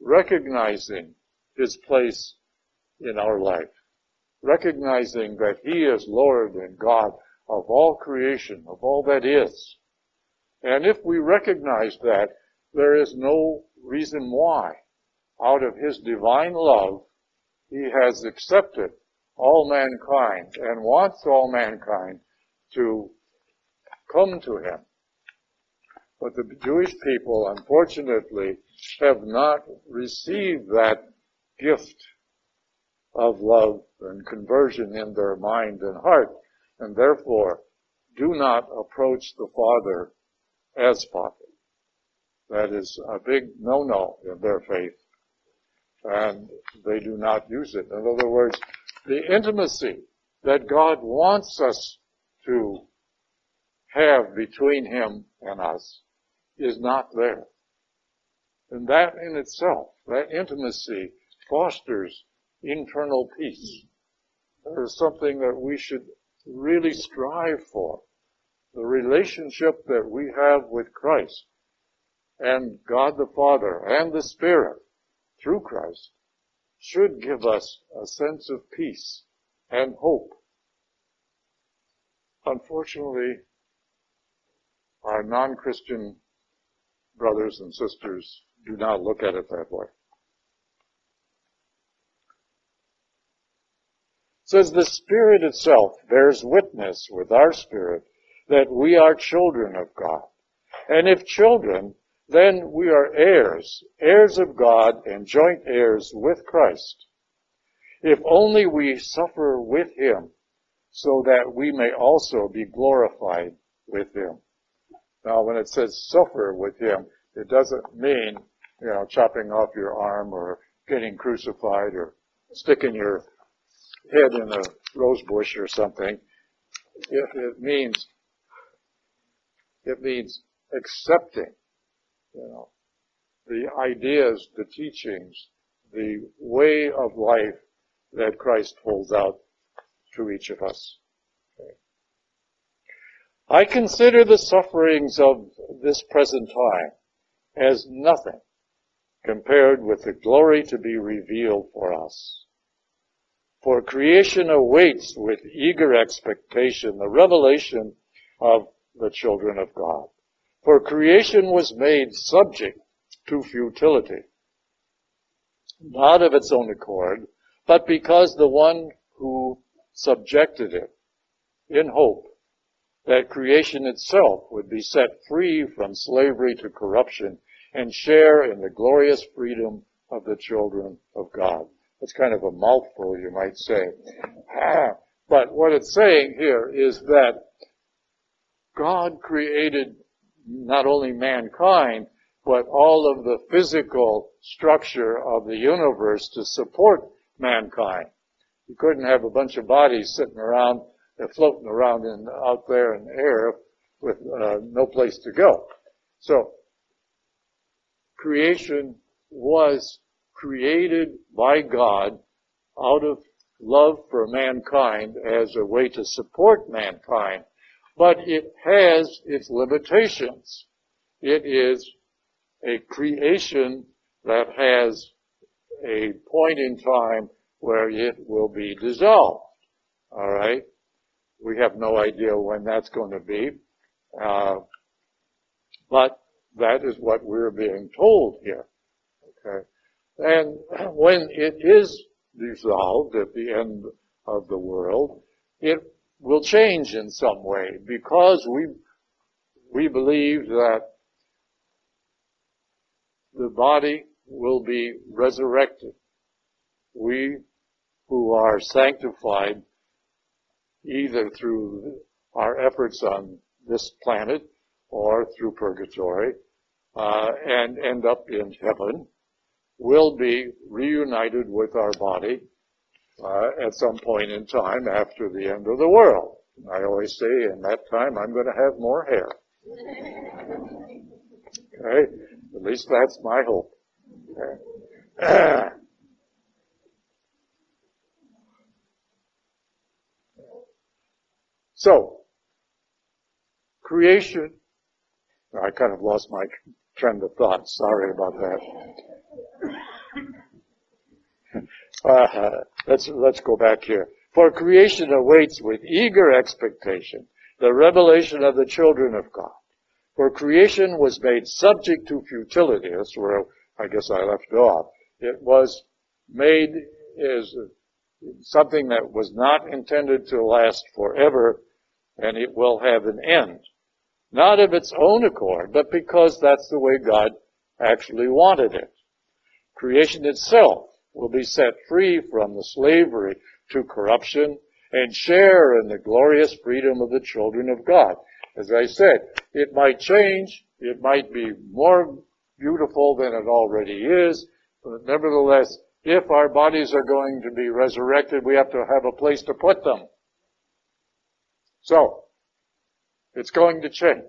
recognizing his place in our life, recognizing that he is Lord and God of all creation, of all that is. And if we recognize that, there is no reason why, out of his divine love, he has accepted all mankind and wants all mankind to come to him. But the Jewish people, unfortunately, have not received that gift of love and conversion in their mind and heart, and therefore do not approach the Father as Father. That is a big no-no in their faith, and they do not use it. In other words, the intimacy that God wants us to have between Him and us is not there. And that in itself, that intimacy fosters internal peace. That is something that we should really strive for. The relationship that we have with Christ and God the Father and the Spirit through Christ should give us a sense of peace and hope. Unfortunately, our non-Christian brothers and sisters do not look at it that way. Says the Spirit itself bears witness with our spirit that we are children of God. And if children, then we are heirs, heirs of God and joint heirs with Christ. If only we suffer with Him so that we may also be glorified with Him. Now when it says suffer with Him, it doesn't mean, you know, chopping off your arm or getting crucified or sticking your head in a rose bush or something. It, it means, it means accepting you know, the ideas, the teachings, the way of life that Christ holds out to each of us. Okay. I consider the sufferings of this present time as nothing compared with the glory to be revealed for us. For creation awaits with eager expectation the revelation of the children of God. For creation was made subject to futility, not of its own accord, but because the one who subjected it in hope that creation itself would be set free from slavery to corruption and share in the glorious freedom of the children of God. It's kind of a mouthful, you might say. But what it's saying here is that God created not only mankind, but all of the physical structure of the universe to support mankind. You couldn't have a bunch of bodies sitting around, uh, floating around in, out there in the air with uh, no place to go. So, creation was created by God out of love for mankind as a way to support mankind but it has its limitations. It is a creation that has a point in time where it will be dissolved. All right? We have no idea when that's going to be. Uh, but that is what we're being told here. Okay? And when it is dissolved at the end of the world, it will change in some way because we we believe that the body will be resurrected. We who are sanctified either through our efforts on this planet or through purgatory uh, and end up in heaven will be reunited with our body uh, at some point in time after the end of the world. I always say, in that time, I'm going to have more hair. Okay? At least that's my hope. Okay? so, creation, I kind of lost my trend of thought. Sorry about that. Uh, let's, let's go back here. For creation awaits with eager expectation the revelation of the children of God. For creation was made subject to futility. That's where I guess I left off. It was made as something that was not intended to last forever, and it will have an end. Not of its own accord, but because that's the way God actually wanted it. Creation itself will be set free from the slavery to corruption and share in the glorious freedom of the children of God. As I said, it might change, it might be more beautiful than it already is, but nevertheless, if our bodies are going to be resurrected, we have to have a place to put them. So, it's going to change.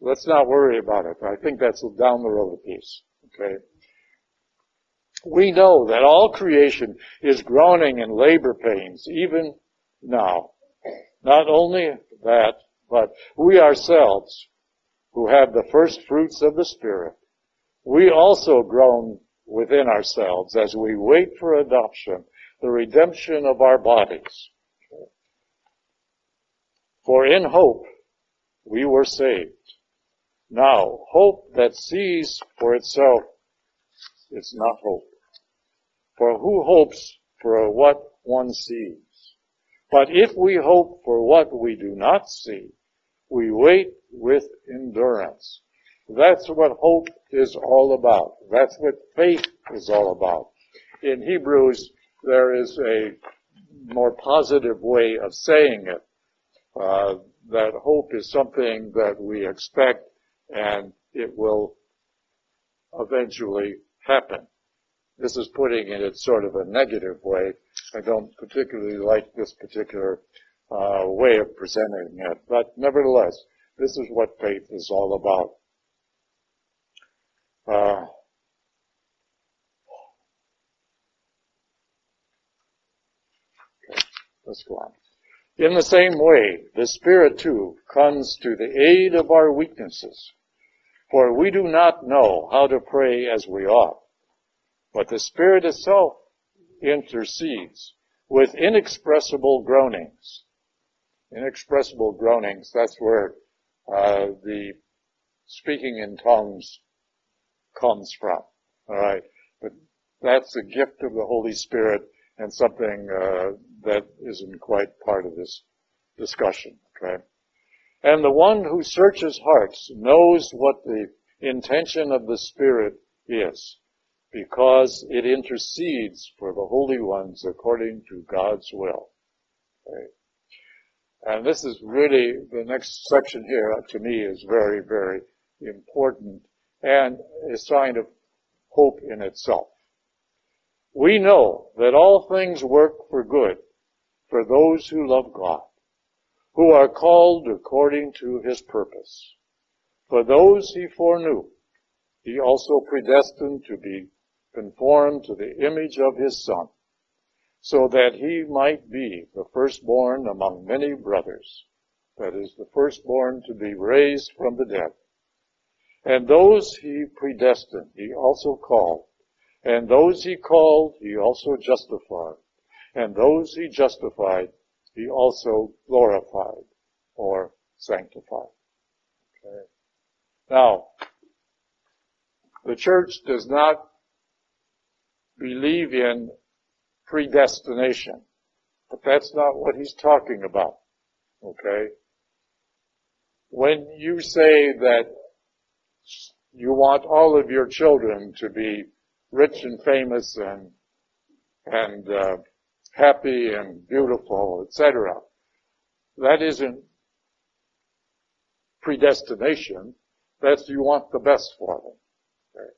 Let's not worry about it. I think that's down the road a piece. Okay? We know that all creation is groaning in labor pains, even now. Not only that, but we ourselves, who have the first fruits of the Spirit, we also groan within ourselves as we wait for adoption, the redemption of our bodies. For in hope we were saved. Now, hope that sees for itself is not hope. For who hopes for what one sees? But if we hope for what we do not see, we wait with endurance. That's what hope is all about. That's what faith is all about. In Hebrews, there is a more positive way of saying it. Uh, that hope is something that we expect and it will eventually happen. This is putting it in sort of a negative way. I don't particularly like this particular uh, way of presenting it. But nevertheless, this is what faith is all about. Uh, okay, let's go on. In the same way, the Spirit too comes to the aid of our weaknesses. For we do not know how to pray as we ought. But the Spirit itself intercedes with inexpressible groanings inexpressible groanings. That's where uh, the speaking in tongues comes from. All right, but that's a gift of the Holy Spirit and something uh, that isn't quite part of this discussion. Okay, and the one who searches hearts knows what the intention of the Spirit is, because it intercedes for the holy ones according to God's will. And this is really, the next section here to me is very, very important and a sign of hope in itself. We know that all things work for good for those who love God, who are called according to his purpose. For those he foreknew, he also predestined to be conformed to the image of his son so that he might be the firstborn among many brothers. That is, the firstborn to be raised from the dead. And those he predestined, he also called. And those he called, he also justified. And those he justified, he also glorified or sanctified. Okay. Now, the church does not believe in predestination. But that's not what he's talking about. Okay? when you say that you want all of your children to be rich and famous and and uh, happy and beautiful, etc. That isn't predestination. That's you want the best for them. Okay?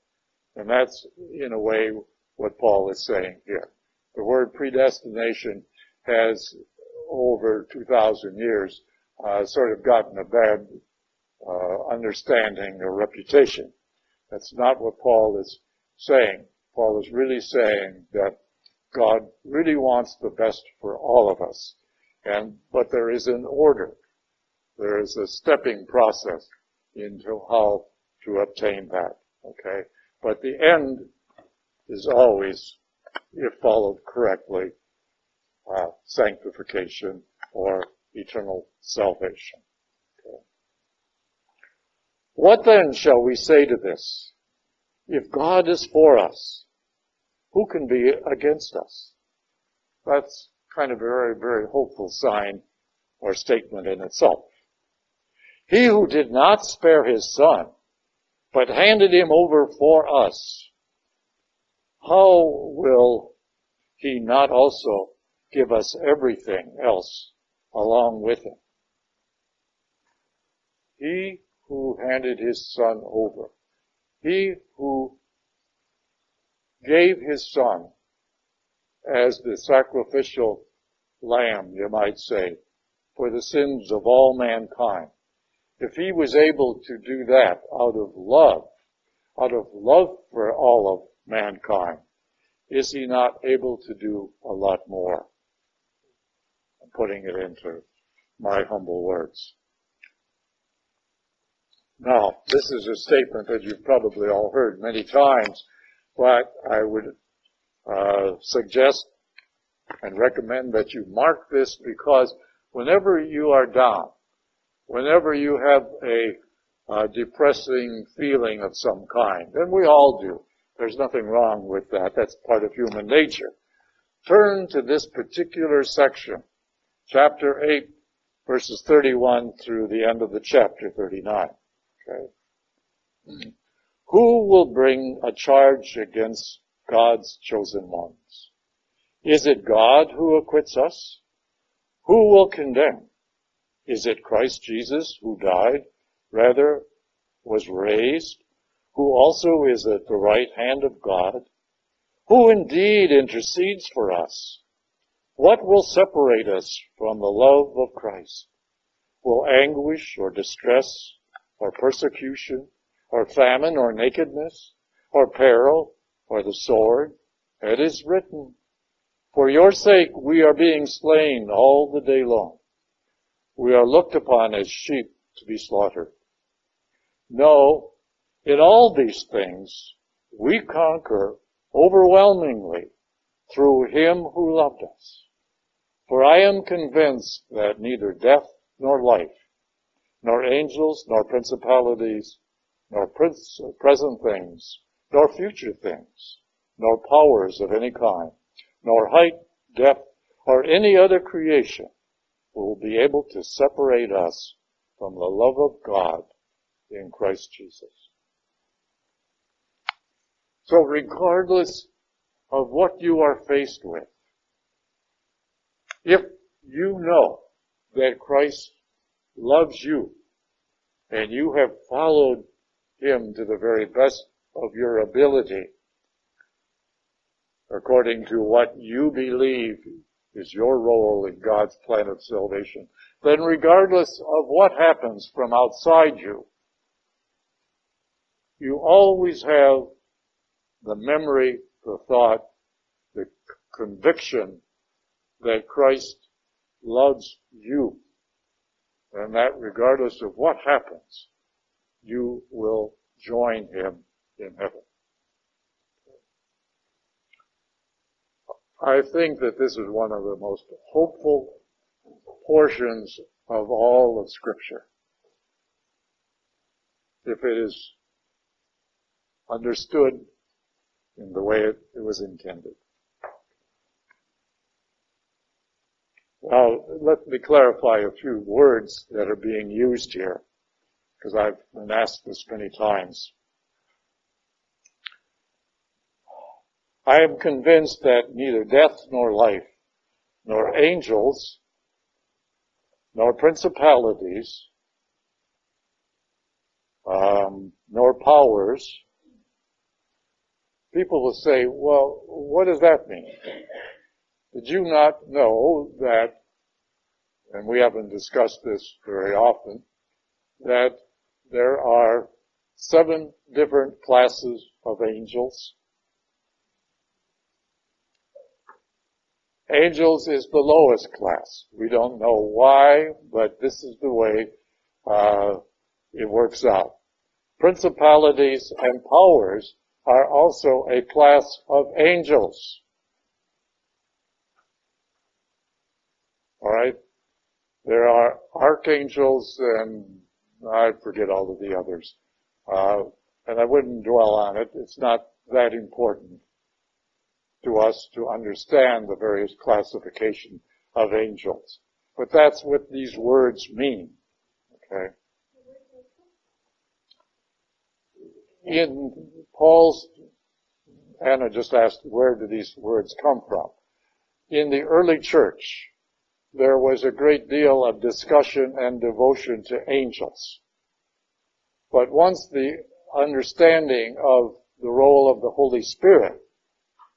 And that's, in a way, what Paul is saying here. The word predestination has, over 2,000 years, uh, sort of gotten a bad uh, understanding or reputation. That's not what Paul is saying. Paul is really saying that God really wants the best for all of us. And, but there is an order. There is a stepping process into how to obtain that. Okay? But the end is always, if followed correctly, uh, sanctification or eternal salvation. Okay. What then shall we say to this? If God is for us, who can be against us? That's kind of a very, very hopeful sign or statement in itself. He who did not spare his son, but handed him over for us, how will he not also give us everything else along with him? He who handed his son over, he who gave his son as the sacrificial lamb, you might say, for the sins of all mankind. If he was able to do that out of love, out of love for all of mankind, is he not able to do a lot more? I'm putting it into my humble words. Now, this is a statement that you've probably all heard many times, but I would uh, suggest and recommend that you mark this because whenever you are down, whenever you have a, a depressing feeling of some kind, and we all do, there's nothing wrong with that. That's part of human nature. Turn to this particular section, chapter 8, verses 31 through the end of the chapter 39. Okay. Who will bring a charge against God's chosen ones? Is it God who acquits us? Who will condemn? Is it Christ Jesus who died, rather was raised, who also is at the right hand of God, who indeed intercedes for us? What will separate us from the love of Christ? Will anguish or distress or persecution or famine, or nakedness, or peril, or the sword. It is written, For your sake we are being slain all the day long. We are looked upon as sheep to be slaughtered. No, in all these things we conquer overwhelmingly through him who loved us. For I am convinced that neither death nor life, nor angels, nor principalities, nor present things, nor future things, nor powers of any kind, nor height, depth, or any other creation will be able to separate us from the love of God in Christ Jesus. So regardless of what you are faced with, if you know that Christ loves you and you have followed him to the very best of your ability, according to what you believe is your role in God's plan of salvation, then regardless of what happens from outside you, you always have the memory, the thought, the conviction that Christ loves you. And that regardless of what happens, you will join him in heaven. I think that this is one of the most hopeful portions of all of scripture. If it is understood in the way it, it was intended. Now, let me clarify a few words that are being used here. because I've been asked this many times. I am convinced that neither death nor life, nor angels, nor principalities, um, nor powers. People will say, well, what does that mean? Did you not know that, and we haven't discussed this very often, that there are seven different classes of angels? Angels is the lowest class. We don't know why, but this is the way uh, it works out. Principalities and powers are also a class of angels. Alright? There are archangels and I forget all of the others. Uh, and I wouldn't dwell on it. It's not that important to us to understand the various classification of angels. But that's what these words mean. Okay. In Paul's, Anna just asked, where do these words come from? In the early church, there was a great deal of discussion and devotion to angels. But once the understanding of the role of the Holy Spirit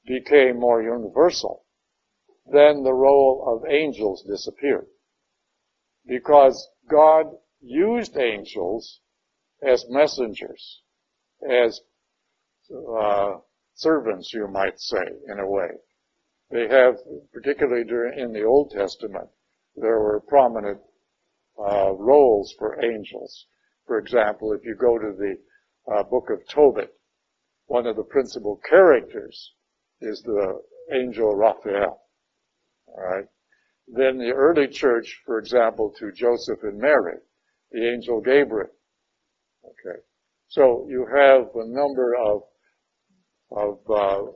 became more universal, then the role of angels disappeared. Because God used angels as messengers, as uh, servants, you might say, in a way. They have, particularly during, in the Old Testament, there were prominent uh, roles for angels. For example, if you go to the uh, book of Tobit, one of the principal characters is the angel Raphael. Alright? Then the early church, for example, to Joseph and Mary, the angel Gabriel. Okay. So you have a number of, of, uh,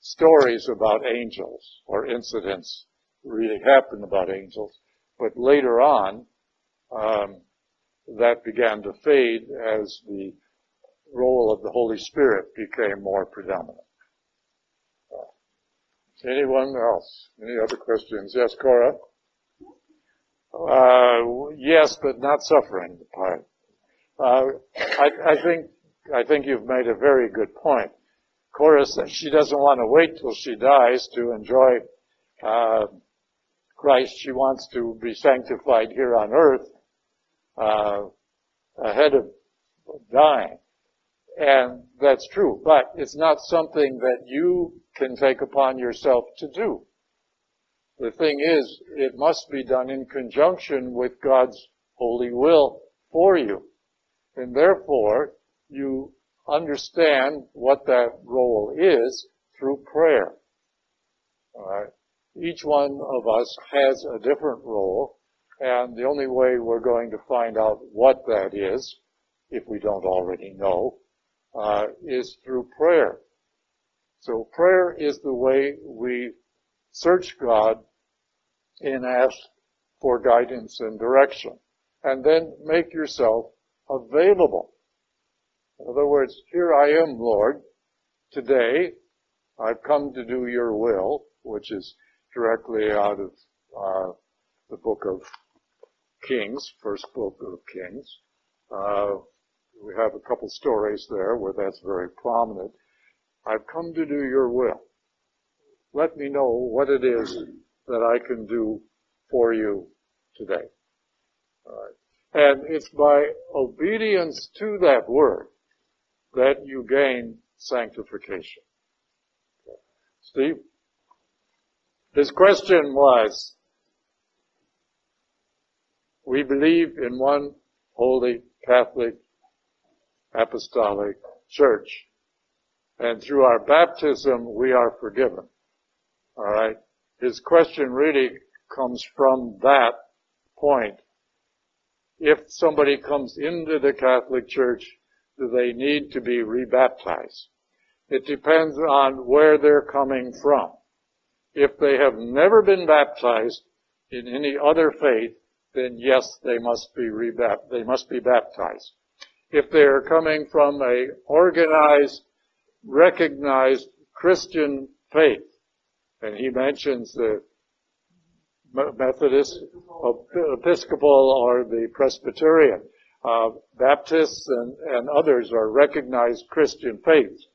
stories about angels or incidents really happened about angels. But later on, um, that began to fade as the role of the Holy Spirit became more predominant. Uh, anyone else? Any other questions? Yes, Cora? Uh, yes, but not suffering the part. Uh, I, I think I think you've made a very good point. Cora says she doesn't want to wait till she dies to enjoy uh, Christ. She wants to be sanctified here on earth uh, ahead of dying. And that's true, but it's not something that you can take upon yourself to do. The thing is, it must be done in conjunction with God's holy will for you. And therefore, you understand what that role is through prayer. Alright? Each one of us has a different role, and the only way we're going to find out what that is, if we don't already know, uh, is through prayer. So prayer is the way we search God and ask for guidance and direction. And then make yourself available. In other words, here I am, Lord. Today, I've come to do your will, which is directly out of uh, the book of Kings, first book of Kings. Uh, we have a couple stories there where that's very prominent. I've come to do your will. Let me know what it is that I can do for you today. And it's by obedience to that word that you gain sanctification. Steve? His question was, we believe in one holy Catholic apostolic church. And through our baptism, we are forgiven. Alright? His question really comes from that point. If somebody comes into the Catholic Church, do they need to be rebaptized? It depends on where they're coming from. If they have never been baptized in any other faith, then yes, they must be rebapt- they must be baptized. If they're coming from a organized, recognized Christian faith, and he mentions the Methodist, Episcopal, or the Presbyterian, uh, Baptists and, and others are recognized Christian faiths.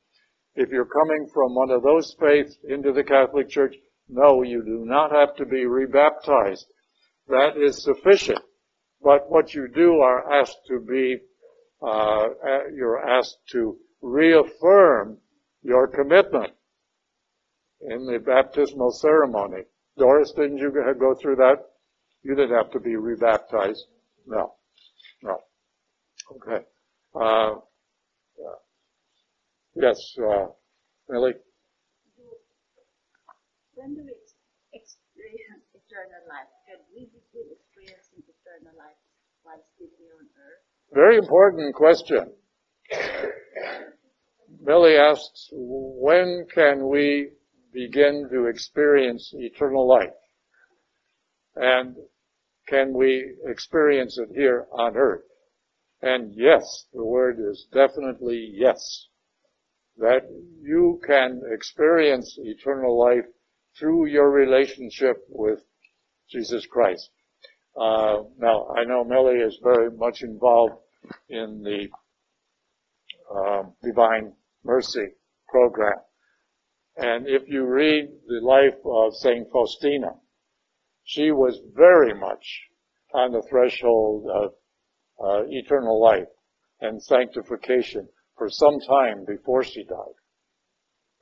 If you're coming from one of those faiths into the Catholic Church, no, you do not have to be rebaptized. That is sufficient. But what you do are asked to be, uh, you're asked to reaffirm your commitment in the baptismal ceremony. Doris, didn't you go through that? You didn't have to be rebaptized. No. No. Okay. Uh, yes, uh, Millie? When do we experience eternal life? Can we begin experiencing eternal life while still here on earth? Very important question. Millie asks, when can we begin to experience eternal life? And can we experience it here on earth? And yes, the word is definitely yes. That you can experience eternal life through your relationship with Jesus Christ. Uh, now, I know Millie is very much involved in the uh, Divine Mercy program. And if you read the life of St. Faustina, she was very much on the threshold of uh, eternal life and sanctification for some time before she died.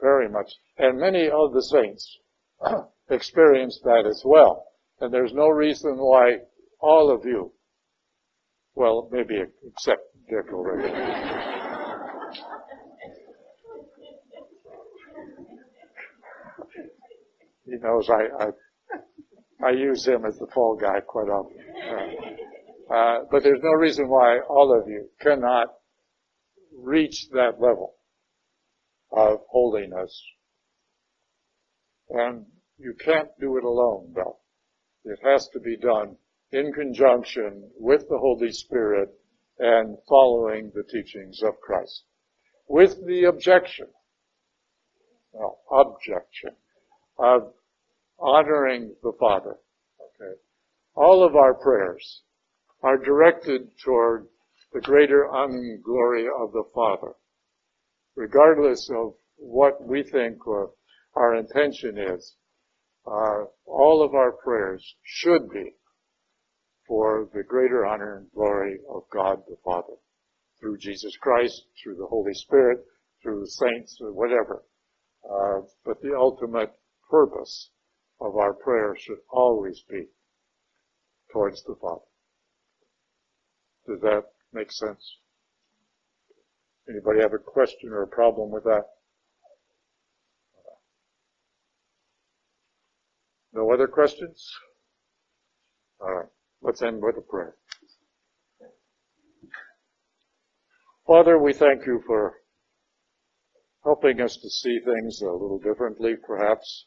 Very much. And many of the saints experienced that as well. And there's no reason why all of you, well, maybe except Dick already. he knows I, I, I use him as the fall guy quite often. Uh, uh, but there's no reason why all of you cannot reach that level of holiness. And you can't do it alone, though. It has to be done in conjunction with the Holy Spirit and following the teachings of Christ. With the objection, well, objection of honoring the Father. Okay. All of our prayers are directed toward the greater honor and glory of the Father, regardless of what we think or our intention is. Uh, all of our prayers should be for the greater honor and glory of God the Father, through Jesus Christ, through the Holy Spirit, through the saints, or whatever. Uh, but the ultimate purpose of our prayer should always be towards the Father. Does that make sense? Anybody have a question or a problem with that? No other questions? All right. Let's end with a prayer. Father, we thank you for helping us to see things a little differently, perhaps.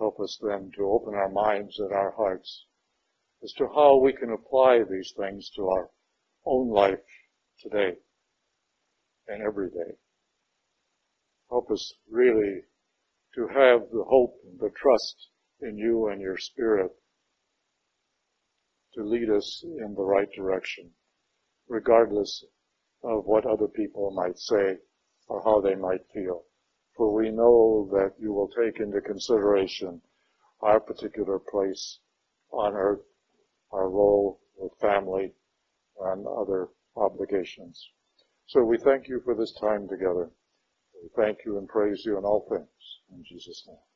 Help us then to open our minds and our hearts as to how we can apply these things to our own life today and every day. Help us really to have the hope and the trust in you and your spirit to lead us in the right direction, regardless of what other people might say or how they might feel. For we know that you will take into consideration our particular place on earth, our role with family and other obligations. So we thank you for this time together. We thank you and praise you in all things. In Jesus' name.